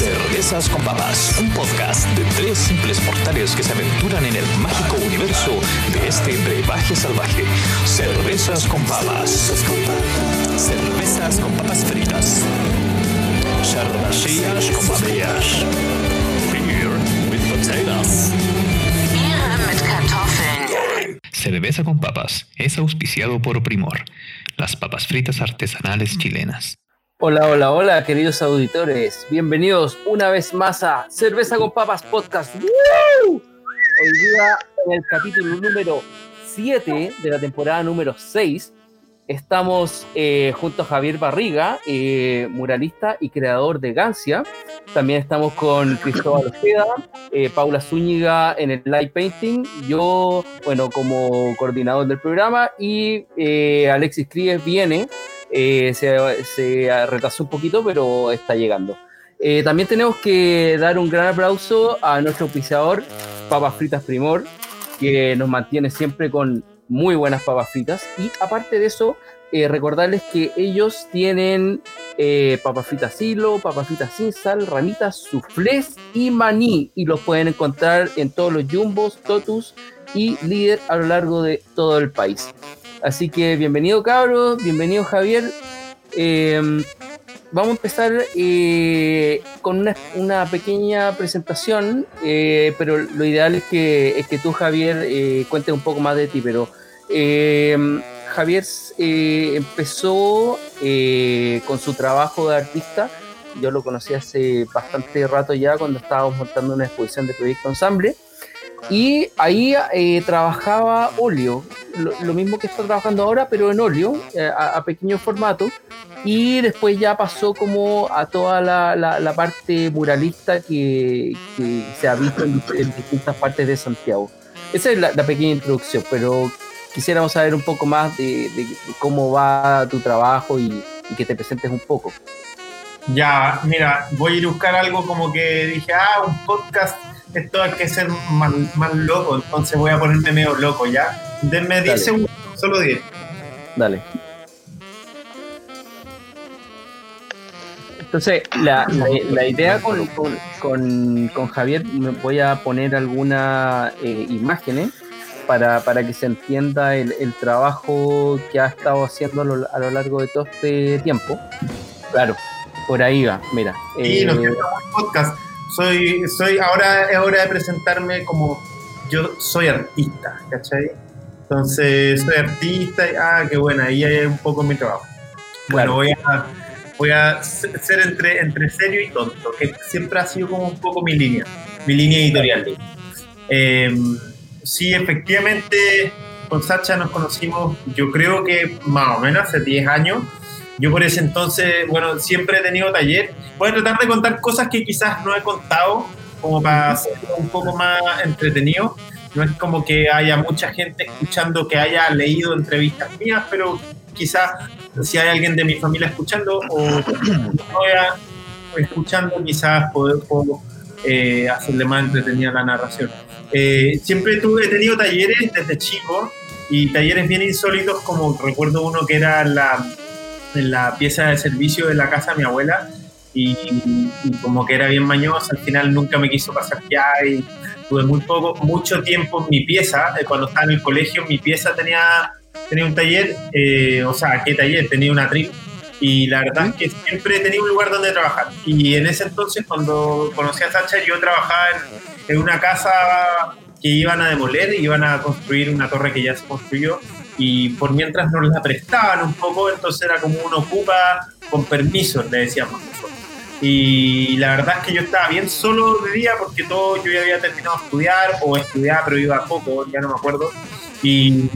Cervezas con Papas, un podcast de tres simples mortales que se aventuran en el mágico universo de este brebaje salvaje. Cervezas con Papas. Cervezas con papas fritas. Cervecillas con papas. Beer with potatoes. Cerveza con Papas es auspiciado por Primor, las papas fritas artesanales chilenas. Hola, hola, hola, queridos auditores. Bienvenidos una vez más a Cerveza con Papas Podcast. Hoy día, en el capítulo número 7 de la temporada número 6, estamos eh, junto a Javier Barriga, eh, muralista y creador de Gancia. También estamos con Cristóbal Ojeda, eh, Paula Zúñiga en el light painting, yo, bueno, como coordinador del programa, y Alexis Cries viene. Eh, se, se retrasó un poquito, pero está llegando. Eh, también tenemos que dar un gran aplauso a nuestro auspiciador, Papas Fritas Primor, que nos mantiene siempre con muy buenas papas fritas. Y aparte de eso, eh, recordarles que ellos tienen eh, papas fritas hilo, papas fritas sin sal, ramitas, soufflés y maní. Y los pueden encontrar en todos los jumbos, totus y líder a lo largo de todo el país. Así que bienvenido cabros, bienvenido Javier. Eh, vamos a empezar eh, con una, una pequeña presentación, eh, pero lo ideal es que, es que tú Javier eh, cuentes un poco más de ti, pero eh, Javier eh, empezó con su trabajo de artista. Yo lo conocí hace bastante rato ya cuando estábamos montando una exposición de proyecto ensamble. Y ahí eh, trabajaba óleo, lo, lo mismo que está trabajando ahora, pero en óleo, eh, a, a pequeño formato. Y después ya pasó como a toda la, la- la parte muralista que, que se ha visto en, en distintas partes de Santiago. Esa es la, la pequeña introducción, pero quisiéramos saber un poco más de, de- de cómo va tu trabajo y, y que te presentes un poco. Ya, mira, voy a ir a buscar algo como que dije, ah, un podcast, esto hay que ser más, más loco, entonces voy a ponerme medio loco, ¿ya? Denme 10 Dale. segundos, solo 10. Dale. Entonces, la, la- la idea con, con- con- con Javier, me voy a poner algunas eh, imágenes para, para que se entienda el, el trabajo que ha estado haciendo a lo, a lo largo de todo este tiempo. Claro, por ahí va, mira. Y eh, lo siento, un podcast. Soy, soy, ahora es hora de presentarme como yo soy artista, ¿cachai? Entonces, soy artista y, ah, qué buena, ahí hay un poco mi trabajo. Claro. Bueno, voy a, voy a ser entre, entre serio y tonto, que siempre ha sido como un poco mi línea, mi línea editorial. Eh, sí, efectivamente, con Sacha nos conocimos, yo creo que más o menos hace 10 años. Yo por ese entonces, bueno, siempre he tenido taller. Voy a tratar de contar cosas que quizás no he contado, como para hacerlo un poco más entretenido. No es como que haya mucha gente escuchando que haya leído entrevistas mías, pero quizás si hay alguien de mi familia escuchando o escuchando, quizás puedo, eh, hacerle más entretenida la narración. Eh, siempre tuve, he tenido talleres desde chico y talleres bien insólitos, como recuerdo uno que era la, en la pieza de servicio de la casa de mi abuela y, y como que era bien mañosa, al final nunca me quiso pasar ya y tuve muy poco, mucho tiempo en mi pieza, eh, cuando estaba en el colegio, mi pieza tenía, tenía un taller, eh, o sea, ¿qué taller? Tenía una trip y la verdad es que siempre tenido un lugar donde trabajar. Y en ese entonces, cuando conocí a Sacha, yo trabajaba en, en una casa que iban a demoler, iban a construir una torre que ya se construyó, y por mientras nos la prestaban un poco, entonces era como uno ocupa con permiso, le decíamos nosotros. Y la verdad es que yo estaba bien solo de día porque todo yo ya había terminado de estudiar o estudiaba pero iba poco, ya no me acuerdo. Y,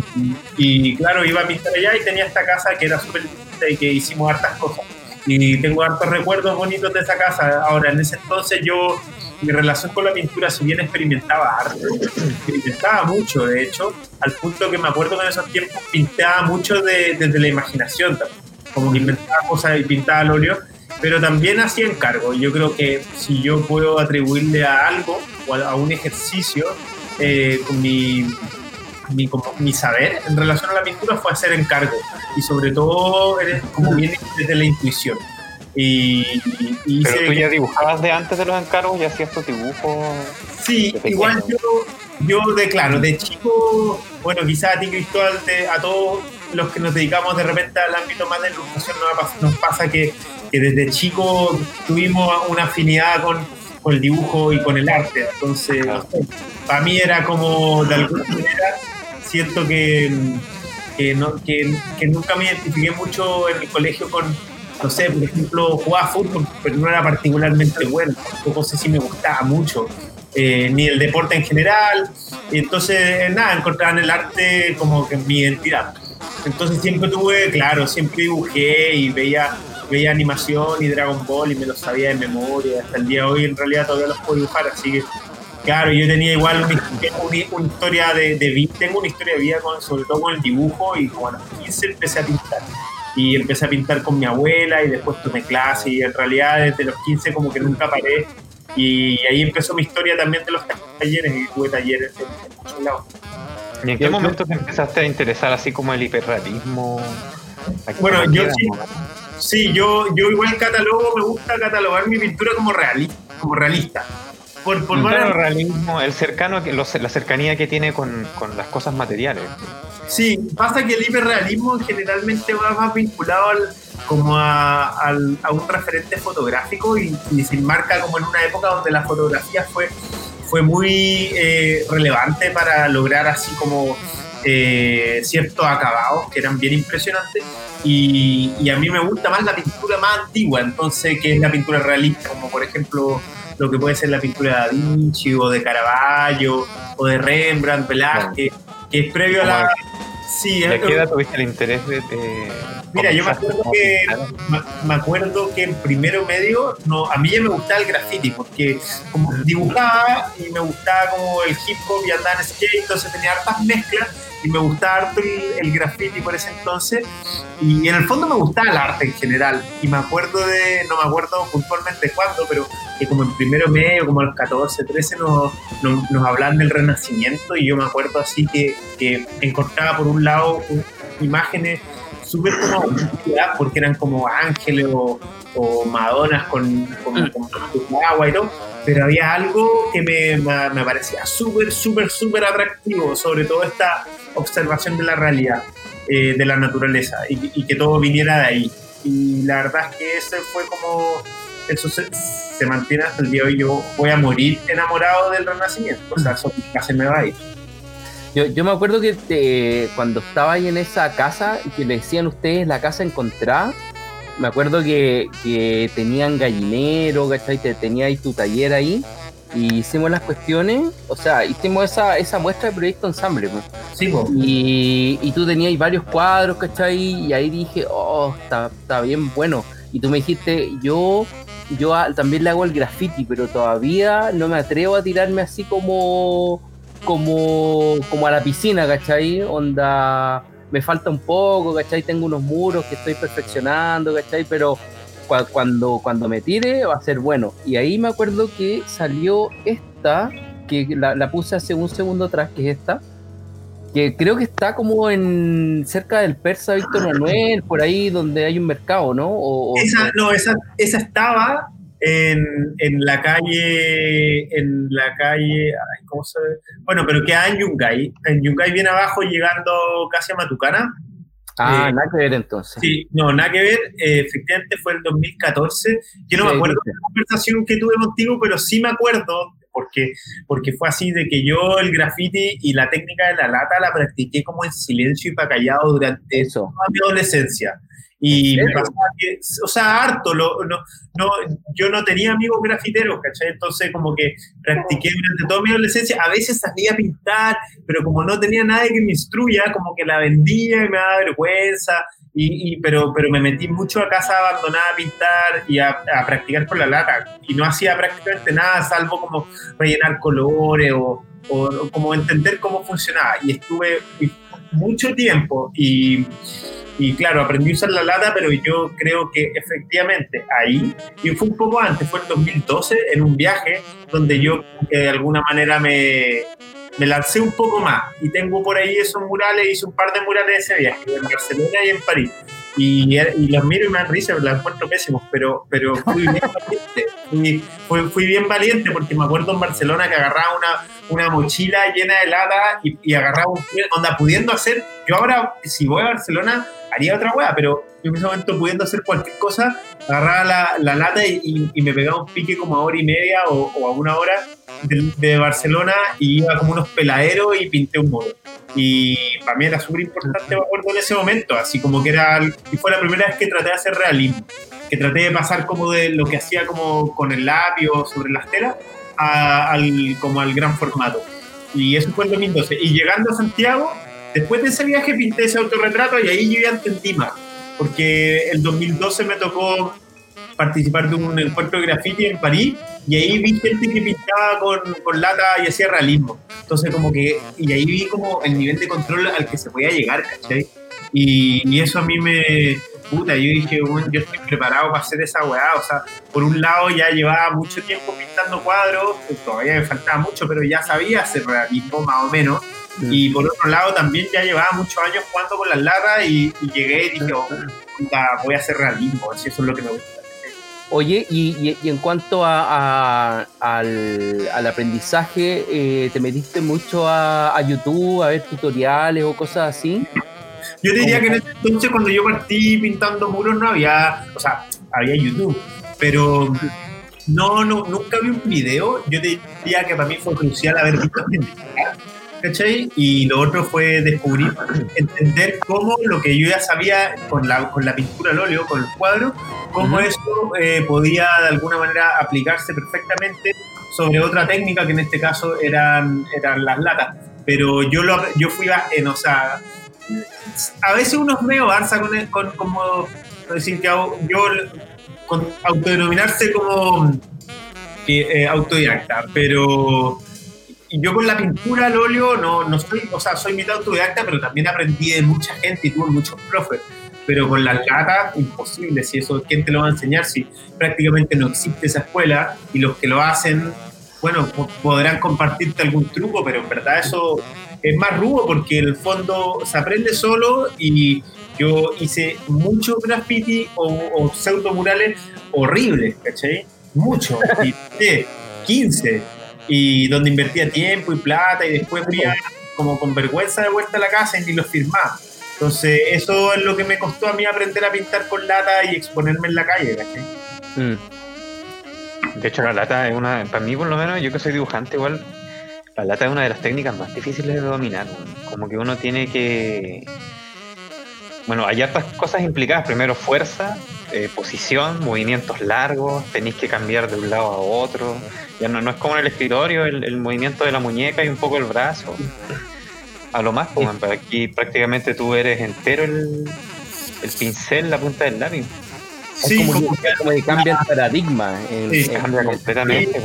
y- claro, iba a pintar allá y tenía esta casa que era súper linda y que hicimos hartas cosas. Y tengo hartos recuerdos bonitos de esa casa. Ahora, en ese entonces yo, mi relación con la pintura, si bien experimentaba harto, experimentaba mucho, de hecho, al punto que me acuerdo que en esos tiempos pintaba mucho de- desde la imaginación también. Como que inventaba cosas y pintaba al óleo pero también hacía encargo. Yo creo que si yo puedo atribuirle a algo o a, a un ejercicio eh, con mi, mi, como mi saber en relación a la pintura fue hacer encargo y sobre todo como viene desde la intuición. Y, y Pero hice- tú ya dibujabas de antes de los encargos y hacías tus dibujos. Sí, igual yo, yo de claro, de chico, bueno, quizás a ti Cristóbal, a todos los que nos dedicamos de repente al ámbito más de la ilustración nos, nos pasa que, que desde chico tuvimos una afinidad con, con el dibujo y con el arte. Entonces, no sé, para mí era como, de alguna manera, siento que, que, no, que, que nunca me identifiqué mucho en el colegio con, no sé, por ejemplo, jugaba fútbol, pero no era particularmente bueno. Tampoco sé si me gustaba mucho, eh, ni el deporte en general. Entonces, eh, nada, encontraba en el arte como que mi identidad. Entonces siempre tuve, claro, siempre dibujé y veía, veía animación y Dragon Ball y me lo sabía de memoria. Hasta el día de hoy en realidad todavía los puedo dibujar, así que Claro, yo tenía igual una, historia de, tengo una historia de vida sobre todo con el dibujo y como a los 15 empecé a pintar. Y empecé a pintar con mi abuela y después tomé clase y en realidad desde los 15 como que nunca paré. Y ahí empezó mi historia también de los talleres y tuve talleres en, en muchos lados. ¿Y en qué momento te empezaste a interesar así como el hiperrealismo? ¿A qué Bueno, yo sí. Sí, yo, yo igual catalogo, me gusta catalogar mi pintura como realista. Como realista. Por, por Claro, el realismo, el cercano, los- la cercanía que tiene con, con las cosas materiales. Sí, pasa que el hiperrealismo generalmente va más vinculado al, como a, al- a un referente fotográfico y, y se enmarca como en una época donde la fotografía fue, fue muy eh, relevante para lograr así como eh, ciertos acabados que eran bien impresionantes y, y a mí me gusta más la pintura más antigua, entonces que es la pintura realista, como por ejemplo lo que puede ser la pintura de Da Vinci o de Caravaggio o de Rembrandt, Velázquez, que es previo a la... Sí, ¿De qué edad tuviste el interés de, de Mira, yo me acuerdo que me acuerdo que en primero medio no, a mí ya me gustaba el graffiti porque como dibujaba y me gustaba como el hip hop y andaba en skate, entonces tenía hartas mezclas y me gustaba harto el, el graffiti por ese entonces. Y en el fondo me gustaba el arte en general. Y me acuerdo de, no me acuerdo puntualmente cuándo, pero que como en primero medio, como a los 14, 13 nos, nos, nos hablaban del renacimiento. Y yo me acuerdo así que, que encontraba por un lado imágenes súper como porque eran como ángeles o, o madonas con, con, con agua y todo, pero había algo que me, me, parecía súper, súper, súper atractivo, sobre todo esta observación de la realidad, eh, de la naturaleza, y, que todo viniera de ahí. Y la verdad es que ese fue como, eso se, mantiene hasta el día de hoy, yo voy a morir enamorado del renacimiento, o sea, eso se me va a ir. Yo, yo me acuerdo que te- cuando estaba ahí en esa casa, y que le decían ustedes la casa encontrada, me acuerdo que, que tenían gallinero, ¿cachai? Te, tenía ahí tu taller ahí, y hicimos las cuestiones, o sea, hicimos esa, esa muestra de proyecto ensamble, pues. Sí, po. Y, y tú tenías varios cuadros, ¿cachai? Y ahí dije, oh, está, está bien bueno. Y tú me dijiste, yo, yo a- también le hago el graffiti, pero todavía no me atrevo a tirarme así como, como, como a la piscina, ¿cachai? Onda, me falta un poco, ¿cachai? Tengo unos muros que estoy perfeccionando, ¿cachai? Pero cua- cuando, cuando me tire va a ser bueno. Y ahí me acuerdo que salió esta, que la, la puse hace un segundo atrás, que es esta que creo que está como en cerca del Persa Víctor Manuel, por ahí donde hay un mercado, ¿no? O, o- Esa, no, esa, esa estaba en, en la calle, en la calle, ay, ¿cómo se ve? Bueno, pero queda en Yungay, en Yungay bien abajo, llegando casi a Matucana. ah, eh, nada que ver entonces. Sí, no, nada que ver, eh, efectivamente fue el 2014. Yo no Sí, me acuerdo sí. de la conversación que tuve contigo, pero sí me acuerdo, porque, porque fue así de que yo el graffiti y la técnica de la lata la practiqué como en silencio y para callado durante Eso. toda mi adolescencia. Y ¿En me pasaba que, o sea, harto, lo- no, no, yo no tenía amigos grafiteros, ¿cachai? Entonces como que practiqué durante toda mi adolescencia, a veces salía a pintar, pero como no tenía nadie que me instruya, como que la vendía y me daba vergüenza, y, y- pero, pero me metí mucho a casa abandonada a pintar y a, practicar con la lata, y no hacía prácticamente nada, salvo como rellenar colores o, o- o como entender cómo funcionaba, y estuve mucho tiempo y y claro, aprendí a usar la lata, pero yo creo que efectivamente ahí, y fue un poco antes, fue en 2012, en un viaje donde yo eh, de alguna manera me, me lancé un poco más. Y tengo por ahí esos murales, hice un par de murales de ese viaje, en Barcelona y en París. y, y los miro y me dan risa, los encuentro pésimos, pero, pero fui bien valiente. Fui, fui, fui bien valiente porque me acuerdo en Barcelona que agarraba una, una mochila llena de lata y, y agarraba un onda pudiendo hacer. Yo ahora, si voy a Barcelona, haría otra weá, pero en ese momento pudiendo hacer cualquier cosa, agarraba la, la lata y, y- me pegaba un pique como a hora y media o, o a una hora de, de Barcelona y iba como unos peladeros y pinté un muro. Y para mí era súper importante, me acuerdo en ese momento, así como que era, y fue la primera vez que traté de hacer realismo, que traté de pasar como de lo que hacía como con el lápiz sobre las telas a- al, como al gran formato. Y eso fue el 2012. Y llegando a Santiago, después de ese viaje pinté ese autorretrato y ahí yo ya entendí más, porque el 2012 me tocó participar de un encuentro de graffiti en París y ahí vi gente que pintaba con, con lata y hacía realismo. Entonces como que, y ahí vi como el nivel de control al que se podía llegar, ¿cachai? Y, y eso a mí me, puta, yo dije, bueno, yo estoy preparado para hacer esa weá, o sea, por un lado ya llevaba mucho tiempo pintando cuadros, todavía me faltaba mucho, pero ya sabía hacer realismo más o menos. Y por otro lado también ya llevaba muchos años jugando con las latas y, y llegué y dije, oh, puta, voy a hacer realismo, así eso es lo que me gusta. Oye, y, y- y en cuanto a, a- al, al aprendizaje, eh, ¿te metiste mucho a, a YouTube a ver tutoriales o cosas así? Yo te diría que en ese entonces cuando yo partí pintando muros no había, o sea, había YouTube, pero no, no nunca vi un video. Yo te diría que para mí fue crucial haber visto gente ¿cachai? Y lo otro fue descubrir, entender cómo lo que yo ya sabía con la, con la pintura al óleo, con el cuadro, cómo Ujú. eso eh, podía de alguna manera aplicarse perfectamente sobre otra técnica que en este caso eran, eran las latas. Pero yo, lo, yo fui en, o sea, a veces uno es medio barza con, con como decir que yo con autodenominarse como eh, autodidacta, pero yo con la pintura al óleo no, no soy, o sea, soy mitad autodidacta, pero también aprendí de mucha gente y tuve muchos profes. Pero con las latas, imposible. Si eso, ¿quién te lo va a enseñar? Si prácticamente no existe esa escuela y los que lo hacen, bueno, po- podrán compartirte algún truco, pero en verdad eso es más rudo porque en el fondo se aprende solo y yo hice muchos graffiti o, o pseudo murales horribles, ¿cachai? Muchos, y eh, 15, y donde invertía tiempo y plata y después como con vergüenza de vuelta a la casa y ni los firmaba. Entonces, eso es lo que me costó a mí aprender a pintar con lata y exponerme en la calle. Mm. De hecho, la lata es una, para mí por lo menos, yo que soy dibujante igual, la lata es una de las técnicas más difíciles de dominar. Como que uno tiene que... Bueno, hay hartas cosas implicadas. Primero fuerza, eh, posición, movimientos largos, tenéis que cambiar de un lado a otro. Ya no, no es como en el escritorio, el, el movimiento de la muñeca y un poco el brazo. A lo más, pues, man, aquí prácticamente tú eres entero el, el pincel, la punta del lápiz. Es como, que, como que cambia el paradigma. en- Sí, en- Cambia en- completamente.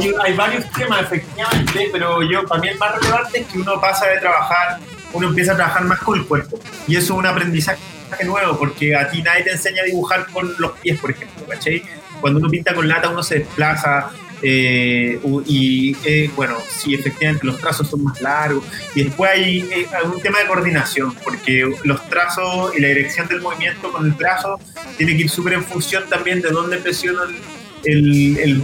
sí, hay varios temas, efectivamente, pero yo para mí el más relevante es que uno pasa de trabajar, uno empieza a trabajar más con el cuerpo. Y eso es un aprendizaje nuevo, porque a ti nadie te enseña a dibujar con los pies, por ejemplo, ¿cachai? Cuando uno pinta con lata, uno se desplaza. eh, y eh, bueno, sí, efectivamente los trazos son más largos. Y después hay, eh, un tema de coordinación, porque los trazos y la dirección del movimiento con el brazo tiene que ir súper en función también de dónde presiona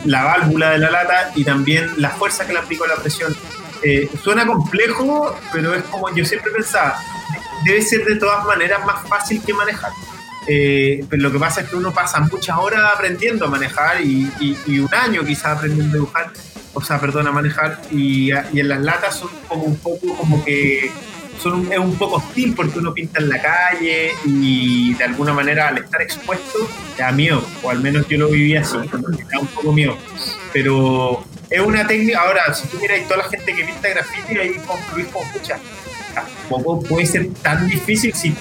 la válvula de la lata y también la fuerza que le aplico a la presión. Eh, suena complejo, pero es como yo siempre pensaba, debe ser de todas maneras más fácil que manejar. Eh, pero lo que pasa es que uno pasa muchas horas aprendiendo a manejar y, y- y un año quizás aprendiendo a dibujar, o sea, perdón, a manejar y, y en las latas son como un poco como que son un- es un poco hostil porque uno pinta en la calle y de alguna manera al estar expuesto te da miedo, o al menos yo lo viví así, me da un poco miedo. Pero es una técnica, ahora si tú miras toda la gente que pinta graffiti ahí concluir como escucha, tampoco puede ser tan difícil si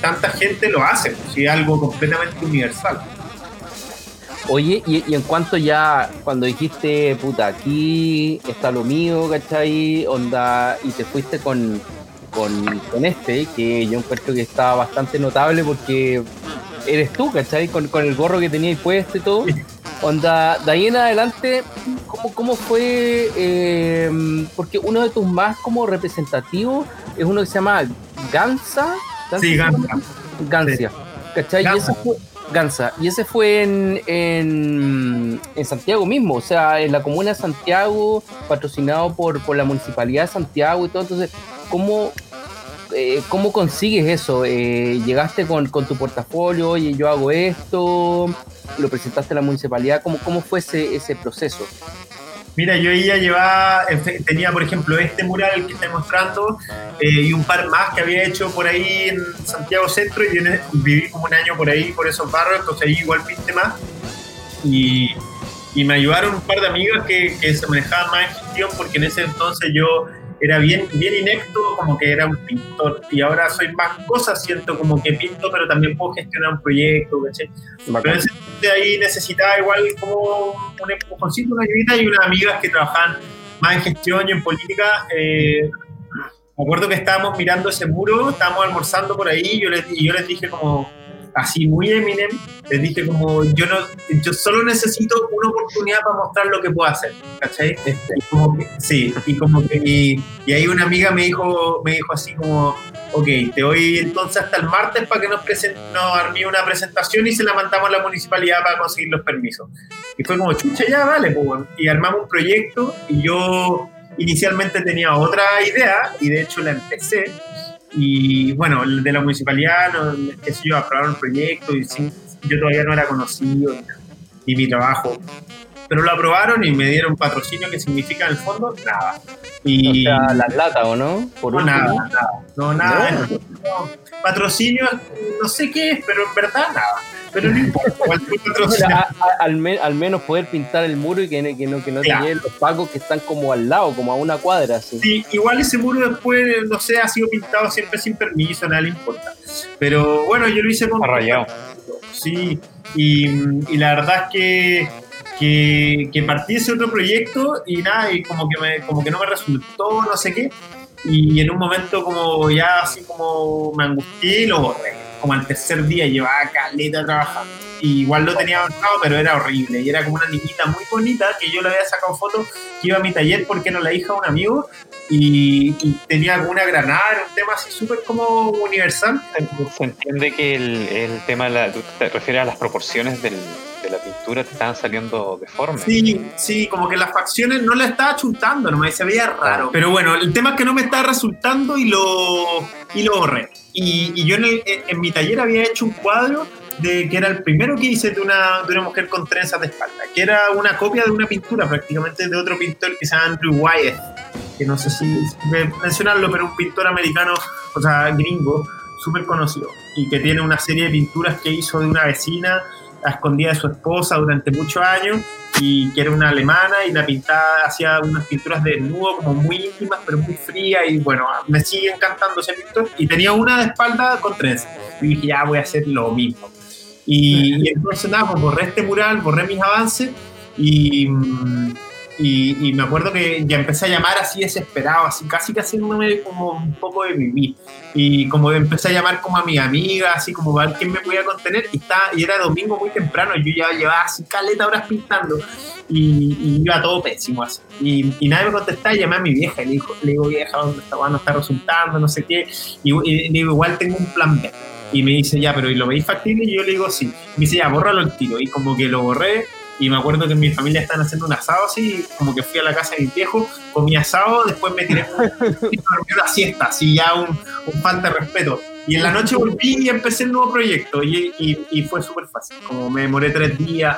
tanta gente lo hace, si es algo completamente universal. Oye, y, y en cuanto ya, cuando dijiste, puta, aquí está lo mío, ¿cachai? Onda, y te fuiste con, con, con este, que yo encuentro que está bastante notable porque eres tú, ¿cachai? Con, con el gorro que tenías puesto y todo. Onda, de ahí en adelante, ¿cómo, cómo fue? eh, porque uno de tus más como representativos es uno que se llama Gansa. Sí, Gansa. Gancia. ¿Cachai? Y Gansa. ese fue, Gansa. Y ese fue en, en, en Santiago mismo, o sea, en la comuna de Santiago, patrocinado por, por la municipalidad de Santiago y todo. Entonces, ¿cómo, eh, ¿cómo consigues eso? Eh, ¿Llegaste con, con tu portafolio? Oye, yo hago esto. ¿Lo presentaste a la municipalidad? ¿Cómo, cómo fue ese, ese proceso? Mira, yo ya llevaba, efe- tenía por ejemplo este mural que estoy mostrando eh, y un par más que había hecho por ahí en Santiago Centro y yo viví como un año por ahí, por esos barrios, entonces ahí igual pinté más. Y, y me ayudaron un par de amigas que, que se manejaban más en gestión porque en ese entonces yo era bien, bien inecto, como que era un pintor y ahora soy más cosas, siento como que pinto, pero también puedo gestionar un proyecto, ¿cachai? Pero ese de ahí necesitaba igual como un empujoncito, una ayudita y unas amigas que trabajaban más en gestión y en política. eh, me acuerdo que estábamos mirando ese muro, estábamos almorzando por ahí y yo les, y yo les dije como, así muy Eminem, les dije como, yo no yo solo necesito una oportunidad para mostrar lo que puedo hacer, ¿cachai? Este, Y como que- sí, y como que y, y ahí una amiga me dijo, me dijo así como, ok, te doy entonces hasta el martes para que nos, presen- nos arme una presentación y se la mandamos a la municipalidad para conseguir los permisos. Y fue como, chucha, ya, vale, pues, y armamos un proyecto y yo inicialmente tenía otra idea y de hecho la empecé. Y bueno, de la municipalidad, no, qué sé yo, aprobaron el proyecto y sin- yo todavía no era conocido ni mi trabajo. Pero lo aprobaron y me dieron patrocinio, que significa en el fondo nada. Y o sea, las latas, ¿o no? Por no, nada, nada. No, nada. No, patrocinio, no sé qué es, pero en verdad nada. Pero no importa, patrocinio. a- a- al, me- al menos poder pintar el muro y que, no- que no, que no te los pagos que están como al lado, como a una cuadra. Así. Sí, igual ese muro después, no sé, ha sido pintado siempre sin permiso, nada le importa. Pero bueno, yo lo hice con... Está rayado. Sí, y, y la verdad es que, que, que partí ese otro proyecto y nada, y como que, me, como que no me resultó, no sé qué. Y en un momento como ya así como me angustié y lo borré. Como al tercer día llevaba caleta trabajando. Y igual lo tenía avanzado, pero era horrible. Y era como una niñita muy bonita que yo le había sacado fotos que iba a mi taller porque era la hija de un amigo y, y tenía como una granada, era un tema así súper como universal. Se entiende que el, el tema, la, te refieres a las proporciones del- de la pintura, te estaban saliendo deformes. Sí, sí, como que las facciones no la estaba chuntando, nomás se veía raro. Pero bueno, el tema es que no me estaba resultando y lo, y lo borré. Y, y yo en, el- en mi taller había hecho un cuadro de que era el primero que hice de una, de una mujer con trenzas de espalda, que era una copia de una pintura prácticamente de otro pintor que se llama Andrew Wyeth, que no sé si me- mencionarlo, pero un pintor americano, o sea, gringo, súper conocido, y que tiene una serie de pinturas que hizo de una vecina a escondida de su esposa durante muchos años y que era una alemana y la pintaba, hacía unas pinturas de desnudo como muy íntimas pero muy frías y bueno, me sigue encantando ese pintor y tenía una de espalda con tres y dije ya voy a hacer lo mismo y, y entonces nada, pues borré este mural, borré mis avances y, mm, y, y me acuerdo que ya empecé a llamar así desesperado, así casi que haciéndome como un poco de vivir y como empecé a llamar como a mi amiga, así como a ver quién me podía contener y, estaba, y era domingo muy temprano, yo ya llevaba así caleta horas pintando y, y iba todo pésimo así. Y, y nadie me contestaba y llamé a mi vieja y le, dijo, le digo, vieja, ¿dónde está? no está resultando, no sé qué. Y, y le digo, igual tengo un plan B. Y me dice, ya, pero ¿y lo veis factible? Y yo le digo, sí. Me dice, ya, bórralo el tiro. Y como que lo borré. Y me acuerdo que en mi familia estaban haciendo un asado así, como que fui a la casa de mi viejo, comí asado, después me tiré y dormí una siesta, así ya un, un falta de respeto. Y en la noche volví y empecé el nuevo proyecto y, y- y fue súper fácil. Como me demoré tres días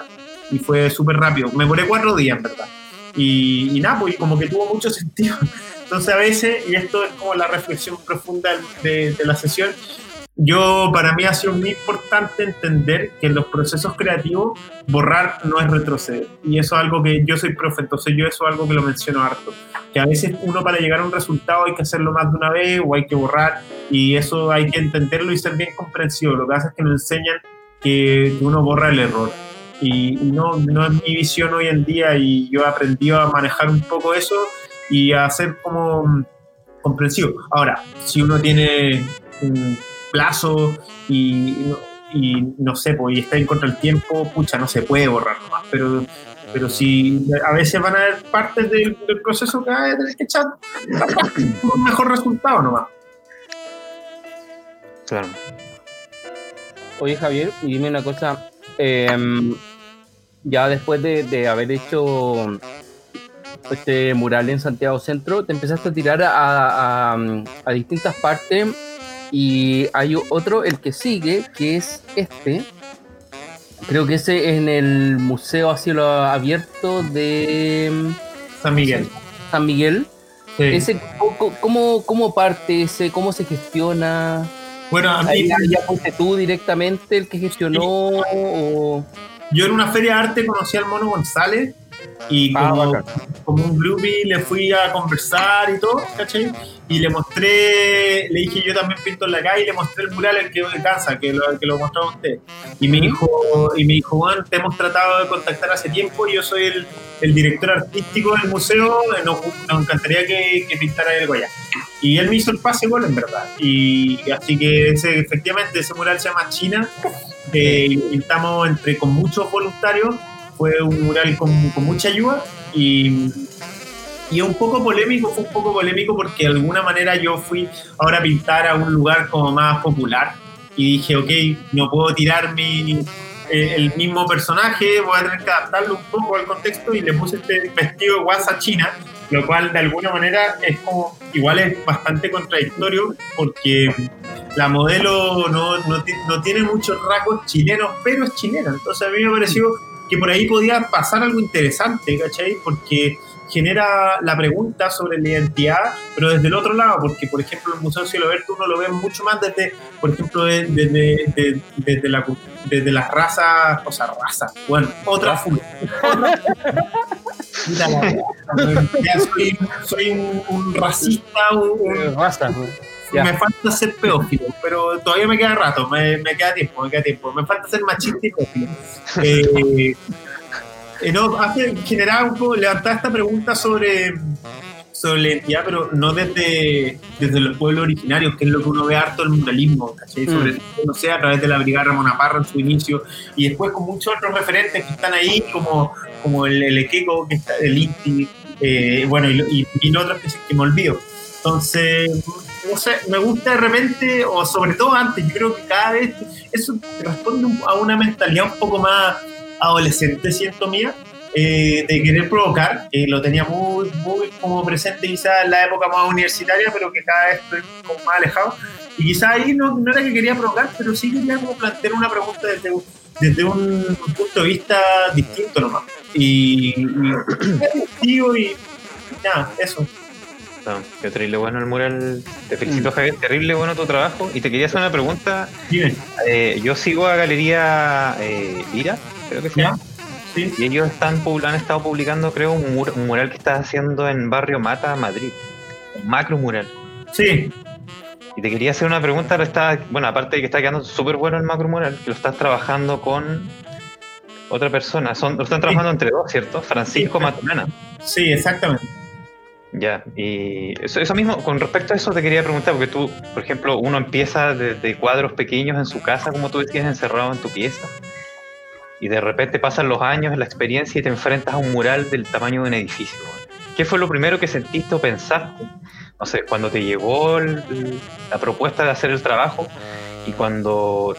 y fue súper rápido. Me demoré cuatro días, en verdad. Y, y nada, pues como que tuvo mucho sentido. Entonces a veces, y esto es como la reflexión profunda de, de la sesión, yo para mí ha sido muy importante entender que en los procesos creativos borrar no es retroceder. Y eso es algo que yo soy profe, entonces yo eso es algo que lo menciono harto. Que a veces uno para llegar a un resultado hay que hacerlo más de una vez o hay que borrar y eso hay que entenderlo y ser bien comprensivo. Lo que pasa es que nos enseñan que, uno borra el error. Y no, no es mi visión hoy en día y yo he aprendido a manejar un poco eso y a ser como mm, comprensivo. Ahora, si uno tiene plazo y, y no sé, pues y está en contra del tiempo, pucha, no se puede borrar nomás, pero pero si a veces van a haber partes del, del proceso que a tener que echar un mejor resultado nomás. Claro. Oye, Javier, y dime una cosa. em, ya después de, de haber hecho este mural en Santiago Centro, te empezaste a tirar a, a- a distintas partes y hay otro, el que sigue, que es este. Creo que ese es en el Museo a cielo abierto de em, San Miguel. San Miguel. Sí. Ese, ¿cómo, cómo, parte ese? ¿Cómo se gestiona? Bueno, a mí, ya, fuiste tú directamente el que gestionó o... yo en una feria de arte conocí al Mono González y Ah, como, bacán. como un groupie le fui a conversar y todo, ¿cachai? Y le mostré, le dije yo también pinto en la calle y le mostré el mural el que cansa, que lo, que lo mostraba usted. Y me dijo, y me dijo, Juan, te hemos tratado de contactar hace tiempo, yo soy el, el director artístico del museo, nos, nos encantaría que, que pintara algo allá. Y él me hizo el pase gol, en verdad. Y así que ese, efectivamente ese mural se llama China. Eh, y pintamos entre con muchos voluntarios. Fue un mural con, mucha ayuda y, y un poco polémico, fue un poco polémico porque de alguna manera yo fui ahora a pintar a un lugar como más popular y dije, ok, no puedo tirar mi, eh, el mismo personaje, voy a tener que adaptarlo un poco al contexto y le puse este vestido guasa china, lo cual de alguna manera es como, igual es bastante contradictorio porque la modelo no, no, no tiene muchos rasgos chilenos, pero es chilena, entonces a mí me pareció que por ahí podía pasar algo interesante, ¿cachai? Porque genera la pregunta sobre la identidad, pero desde el otro lado, porque por ejemplo el Museo Cielo Abierto uno lo ve mucho más desde, por ejemplo, de- desde, de- desde, la, desde las razas, o sea, razas, bueno, otra ya soy, soy un, un racista, un- un- me falta ser pedófilo, pero todavía me queda rato, me, me queda tiempo, me queda tiempo. Me falta ser machista y pedófilo. Eh, eh, no, hace generar un poco, levantar esta pregunta sobre, sobre la identidad, pero no desde, desde los pueblos originarios, que es lo que uno ve harto el muralismo, ¿cachai? Sobre Mm. todo, no sé, a través de la Brigada Ramona Parra en su inicio, y después con muchos otros referentes que están ahí, como, como el, el Equeco, que está, el Inti, eh, bueno, y, y, y otros que, que me olvido. Entonces, no sé, me gusta de repente, o sobre todo antes, yo creo que cada vez eso responde a una mentalidad un poco más adolescente, siento mía, eh, de querer provocar, que lo tenía muy, muy como presente quizás en la época más universitaria, pero que cada vez estoy como más alejado. Y quizás ahí no, no era que quería provocar, pero sí quería como plantear una pregunta desde, desde un punto de vista distinto nomás. Y, y, digo, y nada, eso. No, qué terrible bueno el mural. Te felicito, Mm. Javier. Terrible bueno tu trabajo. Y te quería hacer una pregunta. Eh, yo sigo a Galería eh, Lira, creo que se llama. Sí. Y ellos están, han estado publicando, creo, un, mur- un mural que estás haciendo en Barrio Mata, Madrid. Un macro mural. Sí, Y te quería hacer una pregunta. está- bueno, aparte de que está quedando súper bueno el macro mural, que lo estás trabajando con otra persona. Son, lo están trabajando entre dos, ¿cierto? Francisco Sí. Maturana. sí, exactamente. Ya, y eso, eso mismo, con respecto a eso te quería preguntar, porque tú, por ejemplo, uno empieza desde cuadros pequeños en su casa, como tú decías, encerrado en tu pieza, y de repente pasan los años, la experiencia y te enfrentas a un mural del tamaño de un edificio. ¿Qué fue lo primero que sentiste o pensaste? No sé, cuando te llegó el- la propuesta de hacer el trabajo y cuando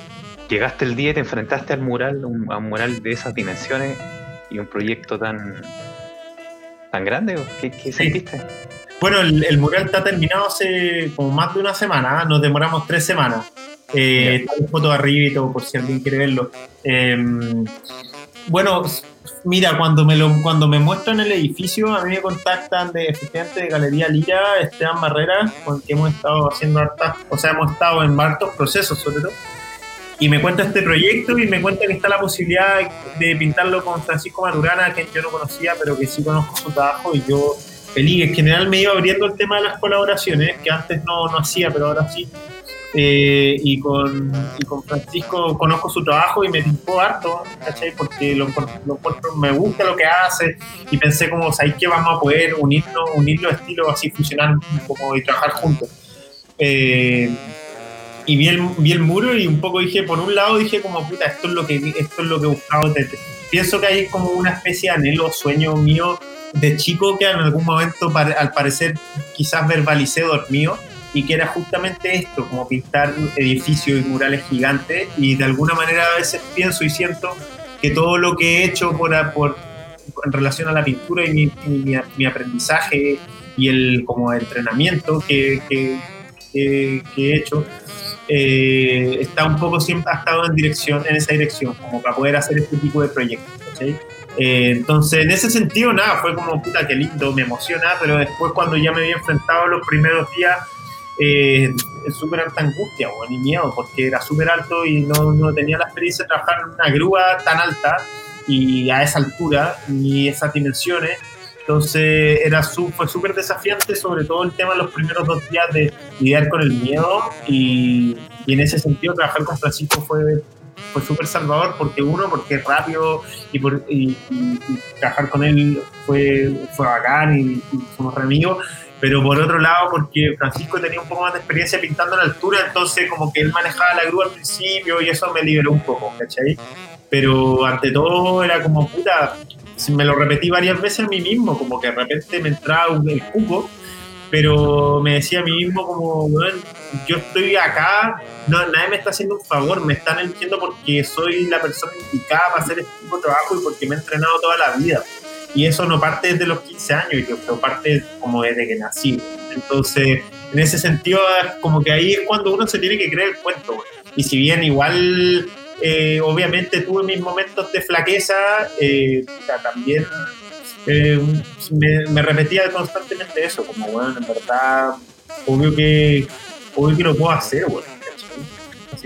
llegaste el día y te enfrentaste al mural, a un mural de esas dimensiones y un proyecto tan, tan grande. ¿qué, qué sentiste? Bueno, el, el mural está terminado hace como más de una semana, ¿ah? nos demoramos tres semanas. Eh, está la foto arriba y todo, por si alguien quiere verlo. Eh, bueno, mira, cuando me, lo, cuando me muestran el edificio, a mí me contactan de efectivamente de Galería Lira, Esteban Barrera, con quien hemos estado haciendo hartas, o sea, hemos estado en hartos procesos sobre todo. Y me cuenta este proyecto y me cuenta que está la posibilidad de pintarlo con Francisco Maturana, a quien yo no conocía, pero que sí conozco su trabajo y yo feliz. En general me iba abriendo el tema de las colaboraciones, que antes no, no hacía, pero ahora sí. Eh, y, con, y con Francisco conozco su trabajo y me pintó harto, ¿cachai? Porque lo, lo me gusta lo que hace y pensé como, ¿sabéis que vamos a poder unirnos, unir los estilos así, fusionar como y trabajar juntos? Eh, y vi el, vi el muro y un poco dije, por un lado dije como, puta, esto es lo que, esto es lo que he buscado. Pienso que hay como una especie de anhelo, sueño mío de chico que en algún momento, al parecer, quizás verbalicé dormido, y que era justamente esto, como pintar edificios y murales gigantes y de alguna manera a veces pienso y siento que todo lo que he hecho por, en relación a la pintura y mi, mi, aprendizaje y el como entrenamiento que, que he hecho eh, está un poco siempre ha estado en dirección en esa dirección como para poder hacer este tipo de proyectos ¿sí? eh, entonces en ese sentido nada fue como puta que lindo me emociona pero después cuando ya me había enfrentado los primeros días eh, súper alta angustia o ni miedo porque era súper alto y no, no tenía la experiencia de trabajar en una grúa tan alta y a esa altura ni esas dimensiones entonces era su, fue súper desafiante, sobre todo el tema de los primeros dos días de lidiar con el miedo y, y en ese sentido trabajar con Francisco fue, fue súper salvador porque uno, porque es rápido y, por, y, y, y, trabajar con él fue, fue bacán y, somos re amigos, pero por otro lado porque Francisco tenía un poco más de experiencia pintando en altura, entonces como que él manejaba la grúa al principio y eso me liberó un poco, ¿cachai? Pero ante todo era como puta, me lo repetí varias veces a mí mismo, como que de repente me entraba un, el cupo, pero me decía a mí mismo como, bueno, yo estoy acá, no, nadie me está haciendo un favor, me están eligiendo porque soy la persona indicada para hacer este tipo de trabajo y porque me he entrenado toda la vida. Y eso no parte desde los 15 años, yo parte como desde que nací. Entonces, en ese sentido, como que ahí es cuando uno se tiene que creer el cuento. Y si bien igual eh, obviamente tuve mis momentos de flaqueza, eh, también eh, me, me, repetía constantemente eso, como bueno, en verdad, obvio que, obvio que lo puedo hacer, bueno.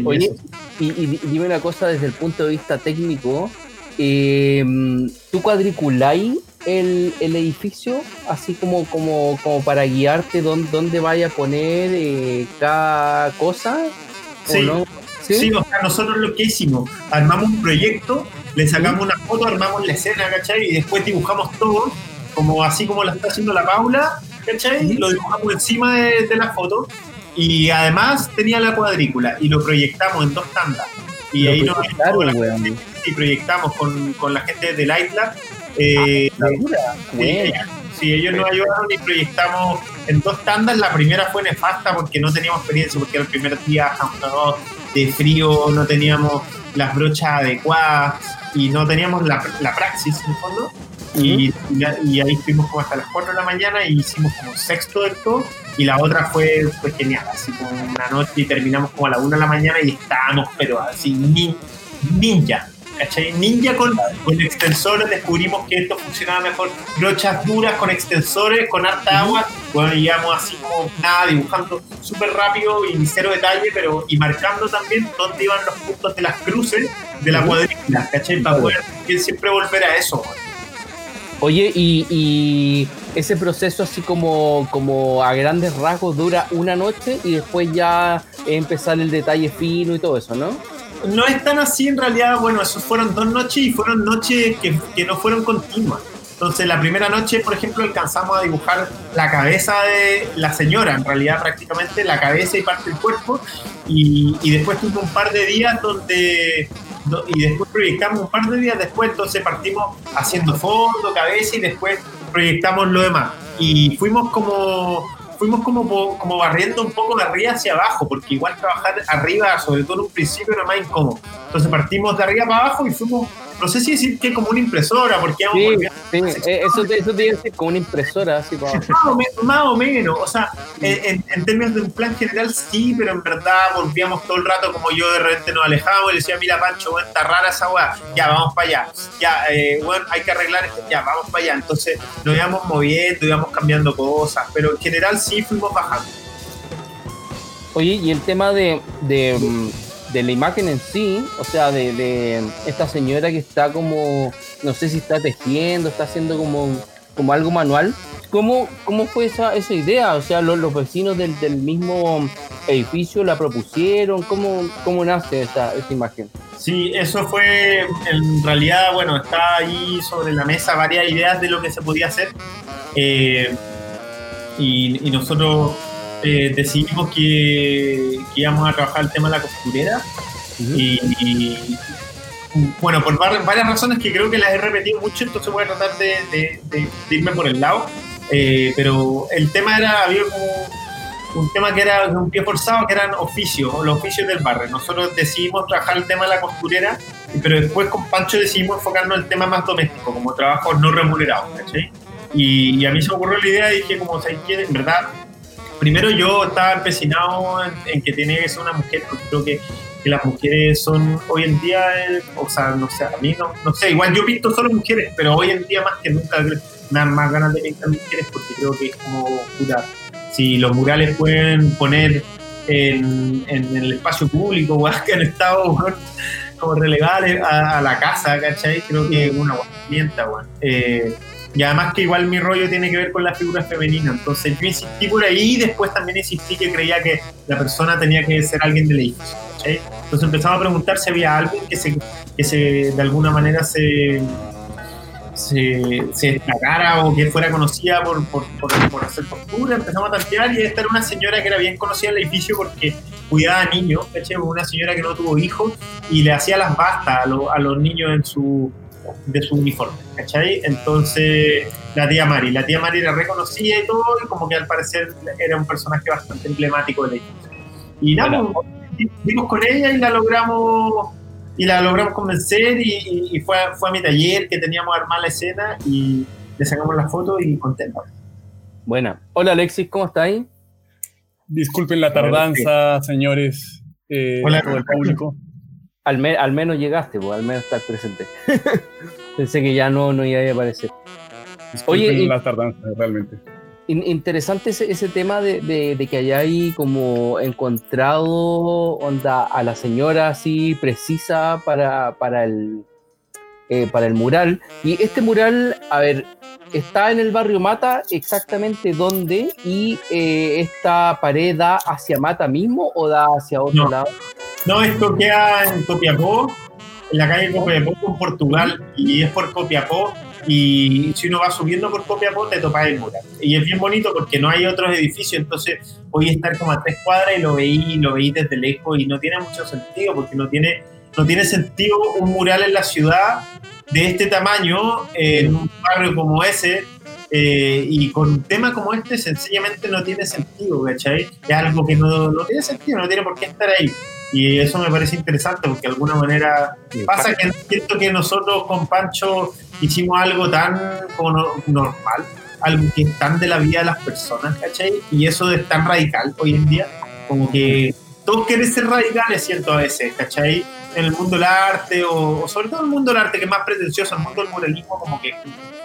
Oye, y, y, dime una cosa desde el punto de vista técnico, eh, ¿tú cuadriculáis el, el, edificio así como, como, como para guiarte dónde, dónde vaya a poner eh, cada cosa? Sí. No? ¿Sí? ¿Sí? o sea, nosotros lo que hicimos, armamos un proyecto, le sacamos una foto, armamos la escena, ¿cachai? Y después dibujamos todo, como así como lo está haciendo la Paula, ¿cachai? Lo dibujamos encima de, de la foto y además tenía la cuadrícula y lo proyectamos en dos tandas. Y lo ahí nos y proyectamos con, con, la gente de Lightlab. Eh, ah, eh, sí, ellos nos ayudaron y proyectamos en dos tandas. La primera fue nefasta porque no teníamos experiencia, porque era el primer día de frío, no teníamos las brochas adecuadas y no teníamos la, la praxis en el fondo. Y, y, ahí estuvimos como hasta las 4 de la mañana y hicimos como sexto del todo y la otra fue, fue genial, así como una noche y terminamos como a la 1 de la mañana y estábamos pero así nin, ninja, ¿cachai? Ninja con, con extensores, descubrimos que esto funcionaba mejor, brochas duras con extensores, con harta agua, bueno, íbamos así como nada, dibujando súper rápido y cero detalle, pero y marcando también dónde iban los puntos de las cruces de la cuadrícula, ¿cachai? Para poder siempre volver a eso, Oye, y, y, ese proceso así como, como a grandes rasgos dura una noche y después ya empezar el detalle fino y todo eso, ¿no? No es tan así en realidad, bueno, esos fueron dos noches y fueron noches que, que no fueron continuas. Entonces la primera noche, por ejemplo, alcanzamos a dibujar la cabeza de la señora, en realidad prácticamente la cabeza y parte del cuerpo, y, y después tuvo un par de días donde y después proyectamos un par de días después, entonces partimos haciendo fondo, cabeza y después proyectamos lo demás. Y fuimos como fuimos como, como barriendo un poco de arriba hacia abajo, porque igual trabajar arriba, sobre todo en un principio, era más incómodo. Entonces partimos de arriba para abajo y fuimos, no sé si decir que como una impresora, porque sí, sí. eso, eso te decir como una impresora, así para más, o menos, más o menos, o sea, en, en, términos de un plan general sí, pero en verdad volvíamos todo el rato como yo de repente nos alejábamos y le decía, mira Pancho, bueno, está rara esa weá, ya vamos para allá, ya, eh, bueno, hay que arreglar esto, ya, vamos para allá. Entonces nos íbamos moviendo, íbamos cambiando cosas, pero en general sí fuimos bajando. Oye, y el tema de, de, de la imagen en sí, o sea, de, esta señora que está como, no sé si está tejiendo, está haciendo como, como algo manual. ¿Cómo, cómo fue esa, esa idea? O sea, los, los vecinos del, del, mismo edificio la propusieron. ¿Cómo, cómo nace esa, esa imagen? Sí, eso fue, en realidad, bueno, está ahí sobre la mesa varias ideas de lo que se podía hacer. Eh, y, y, nosotros eh, decidimos que, que, íbamos a trabajar el tema de la costurera. Uh -huh. y, y, bueno, por varias razones que creo que las he repetido mucho, entonces voy a tratar de, de, de, de irme por el lado. Eh, pero el tema era, había como, un tema que era un pie forzado, que eran oficios, los oficios del barrio. Nosotros decidimos trabajar el tema de la costurera, pero después con Pancho decidimos enfocarnos en el tema más doméstico, como trabajos no remunerados, ¿cachai? Y, y a mí se me ocurrió la idea dije, como, ¿sabes? En verdad, primero yo estaba empecinado en, que tenía que ser una mujer, porque creo que, las mujeres son hoy en día, o sea, no sé, a mí no, no sé, igual yo pinto solo mujeres, pero hoy en día más que nunca me dan más ganas de pintar mujeres porque creo que es como puta, si los murales pueden poner en, en el espacio público, o que han estado como relegados a, la casa, ¿cachai? Creo que es una herramienta, weón. Eh, y además que igual mi rollo tiene que ver con la figura femenina. Entonces yo insistí por ahí y después también insistí que creía que la persona tenía que ser alguien del edificio. ¿cachai? Entonces empezamos a preguntar si había alguien que se, que se de alguna manera se, se, destacara o que fuera conocida por, por, por, hacer postura. Empezamos a tantear y esta era una señora que era bien conocida en el edificio porque cuidaba a niños, ¿cachai? Una señora que no tuvo hijos y le hacía las bastas a, lo- a los niños en su de su uniforme, ¿cachai? Entonces, la tía Mari, la tía Mari la reconocía y todo, y como que al parecer era un personaje bastante emblemático del edificio. Y nada, Bueno. pues, vimos con ella y la logramos y la logramos convencer y, y- y fue, fue a mi taller que teníamos armada la escena y le sacamos la foto y contento. Buena. Hola Alexis, ¿cómo estás ahí? Disculpen la tardanza, señores, eh, Hola. todo el público. Al, me- al menos llegaste, pues, al menos estás presente. Pensé que ya no, no iba a aparecer. Disculpen Oye, y- la tardanza, realmente. In- interesante ese, ese tema de, de, de que hayáis como encontrado onda a la señora así precisa para, para el eh, para el mural. Y este mural, a ver, está en el barrio Mata, exactamente dónde, y eh, esta pared da hacia Mata mismo o da hacia otro No. lado. No, esto queda en Copiapó, en la calle Copiapó con Portugal, y es por Copiapó. Y si uno va subiendo por Copiapó, te topas el mural. Y es bien bonito porque no hay otros edificios, entonces voy a estar como a tres cuadras y lo veí, lo veí desde lejos y no tiene mucho sentido porque no tiene, no tiene sentido un mural en la ciudad de este tamaño, eh, en un barrio como ese, eh, y con un tema como este sencillamente no tiene sentido, ¿cachai? Es algo que no, no tiene sentido, no tiene por qué estar ahí. Y eso me parece interesante porque de alguna manera pasa que siento que nosotros con Pancho hicimos algo tan como no- normal, algo que es tan de la vida de las personas, ¿cachai? Y eso es tan radical hoy en día, como que todos quieren ser radicales, siento a veces, ¿cachai? En el mundo del arte, o, o sobre todo en el mundo del arte, que es más pretencioso, el mundo del muralismo, como que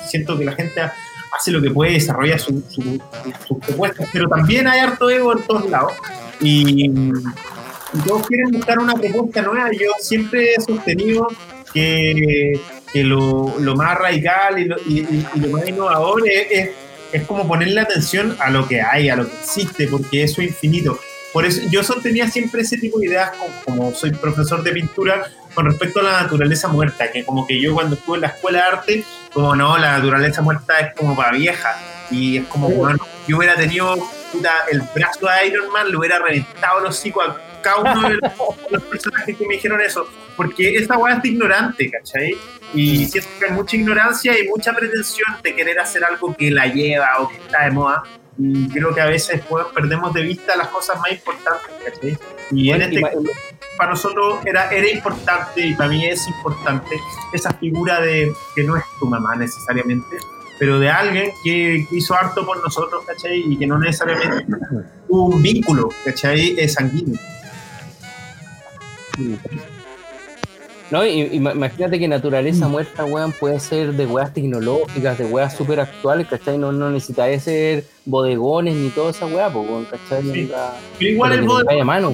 siento que la gente hace lo que puede, desarrolla su- su- sus propuestas, pero también hay harto ego en todos lados. Y, y todos quieren buscar una propuesta nueva. Yo siempre he sostenido que, que lo, lo más radical y lo, y- lo más innovador es, es, es como ponerle atención a lo que hay, a lo que existe, porque eso es infinito. Por eso yo sostenía siempre ese tipo de ideas, como, como soy profesor de pintura, con respecto a la naturaleza muerta, que como que yo cuando estuve en la escuela de arte, como no, la naturaleza muerta es como para vieja, y es como, bueno, yo hubiera tenido puta, el brazo de Iron Man, le hubiera reventado los hocico a cada uno de los, los personajes que me dijeron eso, porque esa weá es de ignorante, ¿cachai? Y siento que hay mucha ignorancia y mucha pretensión de querer hacer algo que la lleva o que está de moda. Y creo que a veces pues, perdemos de vista las cosas más importantes, ¿cachai? Y en este ima- para nosotros era, era importante y para mí es importante esa figura de que no es tu mamá necesariamente, pero de alguien que hizo harto por nosotros, ¿cachai? Y que no necesariamente tuvo un vínculo, ¿cachai? Es sanguíneo. No, y, y ma- imagínate que naturaleza muerta, weón, puede ser de weas tecnológicas, de weas súper actuales, ¿cachai? No, no necesitáis ser bodegones ni toda esa wea, pues, weón, ¿cachai? Sí. Onda- Pero igual el bodegón, mano,